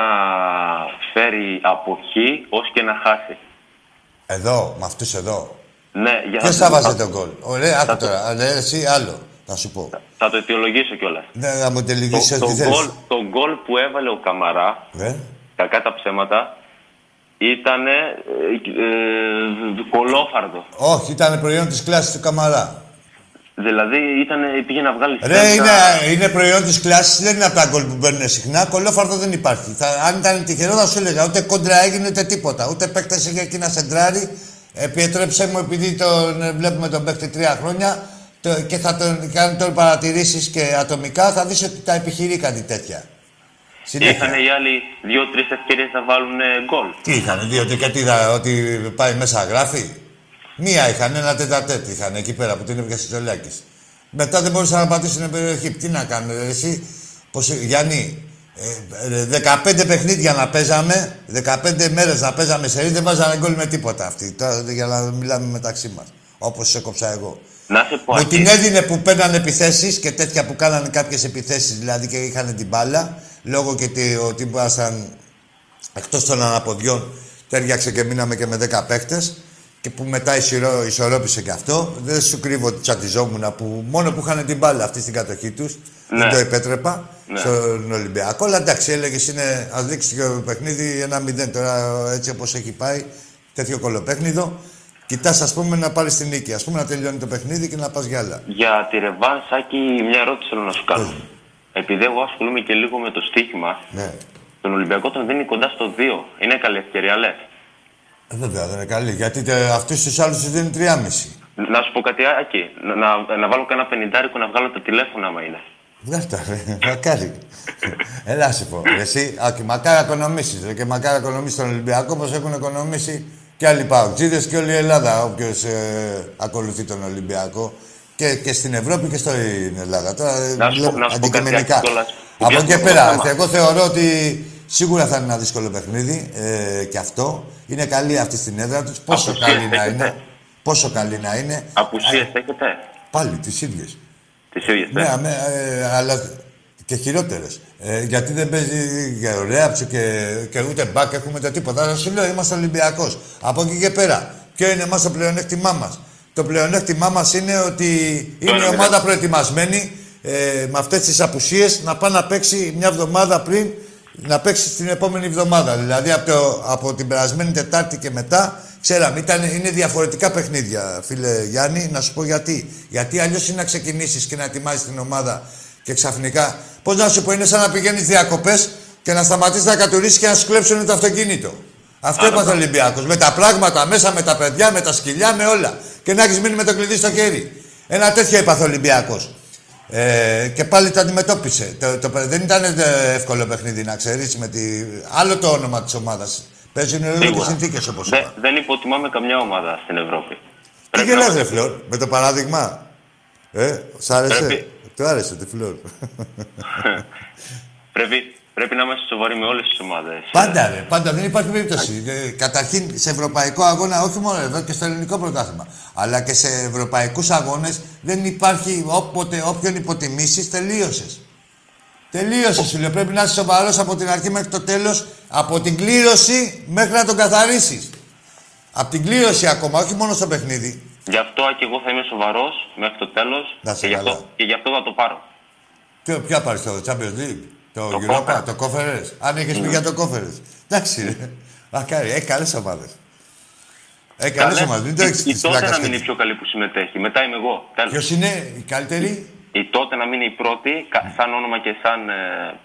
φέρει αποχή ω και να χάσει. Εδώ, με αυτούς εδώ. Ναι, για Ποιος θα βάζει τον γκολ; Ωραία, άκου τώρα. Ναι, εσύ άλλο. Θα σου πω. Θα το αιτιολογήσω κιόλας. Ναι, να μου αιτιολογήσει ό,τι θέλει. Το γκολ που έβαλε ο Καμαρά, ναι. κακά τα ψέματα, ήταν ε, ε, κολόφαρδο. Όχι, ήταν προϊόν της κλάσης του Καμαρά. Δηλαδή ήταν, πήγε να βγάλει Ρε, είναι, είναι προϊόν της κλάσης, δεν είναι από τα γκολ που μπαίνουν συχνά. Κολόφαρδο δεν υπάρχει. Θα, αν ήταν τυχερό, θα σου έλεγα ούτε κόντρα έγινε ούτε τίποτα. Ούτε παίκτες είχε εκεί να σεντράρει. Επιτρέψε μου, επειδή τον ε, βλέπουμε τον παίκτη τρία χρόνια το, και θα τον κάνει τον παρατηρήσεις και ατομικά, θα δεις ότι τα επιχειρεί κάτι τέτοια. Είχαν οι άλλοι δύο-τρεις ευκαιρίες να βάλουν ε, γκολ. Τι είχαν, δύο-τρει και τι ότι πάει μέσα γράφει. Μία είχαν, ένα τετατέτ είχαν εκεί πέρα που την έβγασε ο Μετά δεν μπορούσαν να πατήσουν την περιοχή. Τι να κάνουν, εσύ, πώς, Γιάννη, 15 ε, παιχνίδια να παίζαμε, 15 μέρες να παίζαμε σε δεν βάζανε γκολ με τίποτα αυτοί. Τώρα για να μιλάμε μεταξύ μας. Όπως σε έκοψα εγώ. Να σε πω, Μου την έδινε που παίρνανε επιθέσεις και τέτοια που κάνανε κάποιες επιθέσεις δηλαδή και είχαν την μπάλα, λόγω και ότι ήμασταν εκτός των αναποδιών, τέριαξε και μείναμε και με 10 παίχτες και που μετά ισορρό, ισορρόπησε και αυτό. Δεν σου κρύβω ότι τσατιζόμουν που μόνο που είχαν την μπάλα αυτή στην κατοχή τους. Ναι. Δεν το επέτρεπα ναι. στον Ολυμπιακό. Αλλά εντάξει, έλεγες είναι ας δείξει και το παιχνίδι ένα μηδέν τώρα έτσι όπως έχει πάει. Τέτοιο κολοπέχνιδο. Κοιτάς, ας πούμε, να πάρεις την νίκη. Α πούμε, να τελειώνει το παιχνίδι και να πας για άλλα. Για τη Ρεβάνσάκη, μια ερώτηση θέλω να σου κάνω. Επειδή εγώ ασχολούμαι και λίγο με το στοίχημα, ναι. τον Ολυμπιακό τον δίνει κοντά στο 2. Είναι καλή ευκαιρία, λες. Ε, βέβαια, δεν είναι καλή. Γιατί αυτού του άλλου του δίνει 3,5. Να σου πω κάτι, Άκη. Να, να, να βάλω κανένα πενιντάρικο να βγάλω το τηλέφωνο, άμα είναι. Βγάλτε τα, μακάρι. Έλα σου πω. Εσύ, Άκη, μακάρι οικονομήσεις. Και μακάρι οικονομήσεις τον Ολυμπιακό όπως έχουν οικονομήσει και άλλοι παουτζίδες και όλη η Ελλάδα. Όποιος ε, ακολουθεί τον Ολυμπιακό. Και, και στην Ευρώπη και στην Ελλάδα. Τώρα να σου, να σου αντικειμενικά. Από εκεί και πέρα, εγώ θεωρώ ότι σίγουρα θα είναι ένα δύσκολο παιχνίδι ε, και αυτό. Είναι καλή αυτή στην έδρα τους. Πόσο καλή να είναι. Πόσο καλή να είναι. Απουσίες έχετε; Πάλι τις ίδιες. Τις ίδιες. Ναι, ναι ε, αλλά και χειρότερες. Ε, γιατί δεν παίζει και ωραία και, και ούτε μπακ έχουμε το τίποτα. Αλλά σου λέω, είμαστε Ολυμπιακός. Από εκεί και πέρα. Ποιο είναι εμάς το πλεονέκτημά μας; Το πλεονέκτημά μας είναι ότι είναι η ομάδα προετοιμασμένη ε, με αυτές τις απουσίες να πάει να παίξει μια εβδομάδα πριν να παίξει την επόμενη εβδομάδα. Δηλαδή από, το, από την περασμένη Τετάρτη και μετά, ξέραμε, ήταν, είναι διαφορετικά παιχνίδια, φίλε Γιάννη. Να σου πω γιατί. Γιατί αλλιώς είναι να ξεκινήσεις και να ετοιμάζεις την ομάδα και ξαφνικά. Πώς να σου πω, είναι σαν να πηγαίνεις διακοπές και να σταματήσεις να κατουρίσει και να σου κλέψουν το αυτοκίνητο. Αυτό έπαθε ο Ολυμπιακός. Με τα πράγματα μέσα, με τα παιδιά, με τα σκυλιά, με όλα. Και να έχεις μείνει με το κλειδί στο χέρι. Ένα τέτοιο έπαθε ο Ολυμπιακός. Ε, και πάλι το αντιμετώπισε. Το, το, δεν ήταν ε, εύκολο παιχνίδι να ξέρεις με τη... άλλο το όνομα της ομάδας. Παίζουν όλες τις συνθήκες όπως είπα. Δεν υποτιμάμε καμιά ομάδα στην Ευρώπη. Τι γελάς ρε Φλόρ, με το παράδειγμα; Ε, σ' άρεσε; Πρέπει... Το άρεσε τη Φλόρ. *laughs* πρέπει, Πρέπει να είμαστε σοβαροί με όλες τις ομάδες. Πάντα, ρε, πάντα δεν υπάρχει περίπτωση. Ε, καταρχήν σε ευρωπαϊκό αγώνα, όχι μόνο εδώ και στο ελληνικό πρωτάθλημα, αλλά και σε ευρωπαϊκούς αγώνες δεν υπάρχει όποτε όποιον υποτιμήσεις, τελείωσες. Τελείωσες σου λέω. Πρέπει να είσαι σοβαρός από την αρχή μέχρι το τέλος, από την κλήρωση μέχρι να τον καθαρίσεις. Από την κλήρωση ακόμα, όχι μόνο στο παιχνίδι. Γι' αυτό και εγώ θα είμαι σοβαρός μέχρι το τέλος και, γι αυτό, και γι' αυτό θα το πάρω. Και ποια πάρεις το Champions League; Το, το Europa, το κόφερες. Αν είχες πει ναι. για το κόφερες. Εντάξει, ρε. Μακάρι, έχει καλές ομάδες. Έχει καλές ομάδες. Μην το έχεις Η τότε να μην είναι η πιο καλή που συμμετέχει. Μετά είμαι εγώ. Ποιος είναι η καλύτερη; Η τότε να μην είναι η πρώτη, σαν όνομα και σαν ε,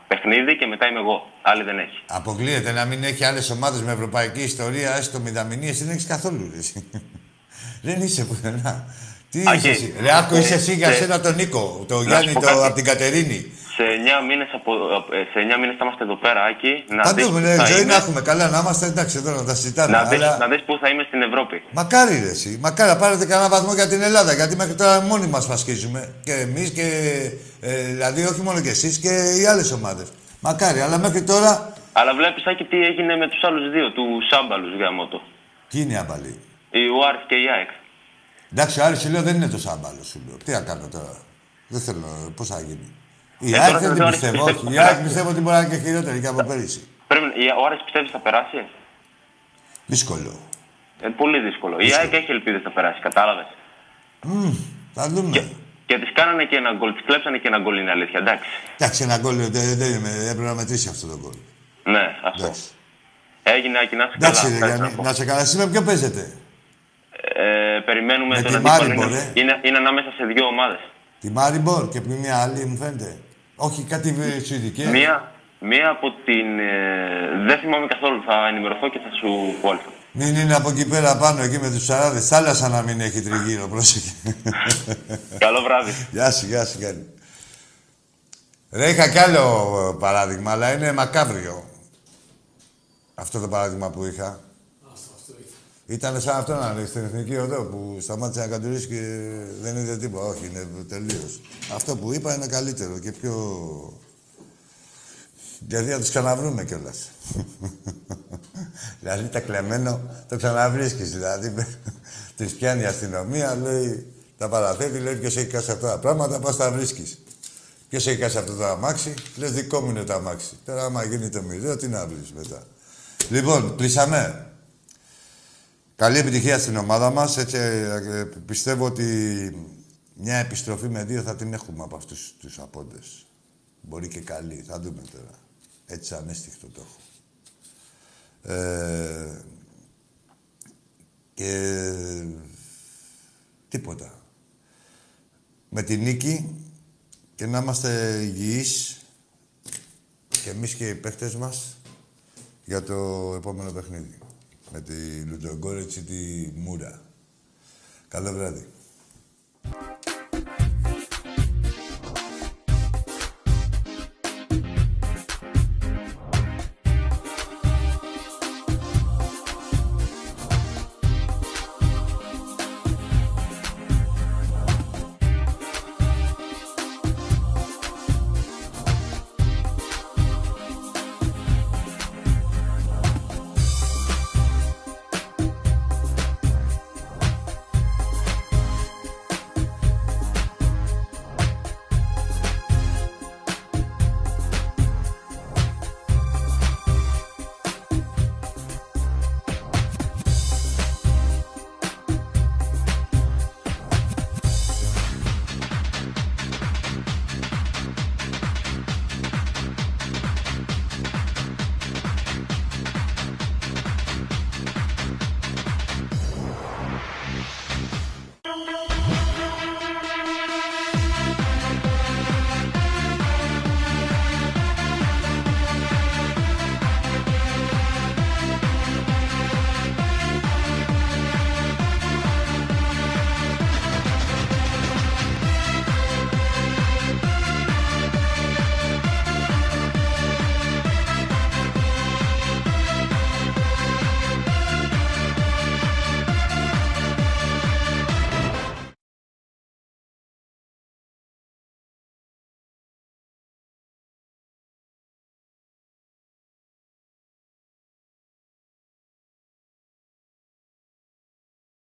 παιχνίδι και μετά είμαι εγώ. Άλλη δεν έχει. Αποκλείεται να μην έχει άλλες ομάδες με ευρωπαϊκή ιστορία, έστω μηδαμινή. Εσύ δεν έχεις καθόλου. *laughs* δεν είσαι πουθενά. Τι είσαι εσύ. Ρε, άκου είσαι εσύ για σένα τον Νίκο, το Γιάννη το, από την Κατερίνη. Σε 9 μήνες, από, ε, σε 9 μήνες θα είμαστε εδώ πέρα, Άκη. Να Θα δεις δούμε, που ναι, θα ζωή είμαι. να έχουμε. Καλά, να είμαστε εντάξει εδώ να τα συζητάμε. Να δεις, αλλά... να δεις πού θα είμαι στην Ευρώπη. Μακάρι ρε εσύ. Μακάρι να πάρετε κανένα βαθμό για την Ελλάδα. Γιατί μέχρι τώρα μόνοι μας φασκίζουμε. Και εμείς και... Ε, δηλαδή όχι μόνο και εσείς και οι άλλες ομάδες. Μακάρι, αλλά μέχρι τώρα... Αλλά βλέπεις, Άκη, τι έγινε με τους άλλους δύο, του Σάμπαλους γάμο Τι είναι η αμπαλή. Η Ουάρφ και η ΑΕΚ. Εντάξει, ο Άρης σου λέω δεν είναι τόσο άμπαλο σου λέω. Τι να κάνω τώρα. Δεν θέλω, πώς θα γίνει. Η Ε, ΑΕΚ τώρα δεν δεν την το πιστεύω. Άρης Όχι. Η ΑΕΚ πιστεύω ότι μπορεί να είναι και χειρότερη και από πέρυσι. Πρέπει, η- ο Άρης πιστεύεις θα περάσει; Δύσκολο. Ε, πολύ δύσκολο. Η ΑΕΚ έχει ελπίδες να περάσει, κατάλαβες; Μμμ, θα δούμε. Και τις κάνανε και ένα γκολ, τις κλέψανε και ένα γκολ, είναι αλήθεια, εντάξει. Εντάξει, ένα γκολ δεν δεν- δεν είμαι- έπρεπε να μετρήσει αυτό το γκολ. Ναι, αυτό. Έγινε, Άκη, να είσαι Εντάξει, καλά. ρε, Ευχαριστώ Γιάννη, να πω. να σε καλά. Εσύ με ποιο παίζετε; Ε, περιμένουμε Με τον τη αντίπαλο. Μάριμπορ, Είναι, ε. είναι, είναι ανάμεσα σε δύο ομάδες. Τη Μάριμπορ και πριν μια άλλη μου φαίνεται. Όχι, κάτι ε, σουηδική. Μία, μία από την... Ε, δεν θυμάμαι καθόλου, θα ενημερωθώ και θα σου πω όλα. Μην είναι από εκεί πέρα πάνω, εκεί με τους σαράδες. Θάλασσα να μην έχει τριγύρω, πρόσεχε. Καλό βράδυ. Γεια σου, γεια σου, Γιάννη. Ρε, είχα κι άλλο ε, παράδειγμα, αλλά είναι μακάβριο. Αυτό το παράδειγμα που είχα. Ήταν σαν αυτό να είναι στην εθνική οδό που σταμάτησε να κατουρίσει και δεν είδε τίποτα. Όχι, είναι τελείως. Αυτό που είπα είναι καλύτερο και πιο. Γιατί θα τους ξαναβρούμε κιόλας. *laughs* δηλαδή τα κλεμμένο το ξαναβρίσκεις. Δηλαδή *laughs* τη πιάνει η αστυνομία, λέει τα παραθέτει, λέει ποιος έχει κάσει αυτά τα πράγματα, πα τα βρίσκεις. Ποιος έχει κάσει αυτό το αμάξι, λες δικό μου είναι το αμάξι. Τώρα, άμα γίνει το μηδέο, τι να βρεις μετά. Λοιπόν, κλείσαμε. Καλή επιτυχία στην ομάδα μας. Έτσι, ε, πιστεύω ότι μια επιστροφή με δύο θα την έχουμε από αυτούς τους απόντες. Μπορεί και καλή. Θα δούμε τώρα. Έτσι ανέστηχτο το έχω. Ε, και τίποτα. Με τη νίκη και να είμαστε υγιείς και εμείς και οι παίχτες μας για το επόμενο παιχνίδι με τη Λουτζογκόρετσι τη Μούρα. Καλό βράδυ.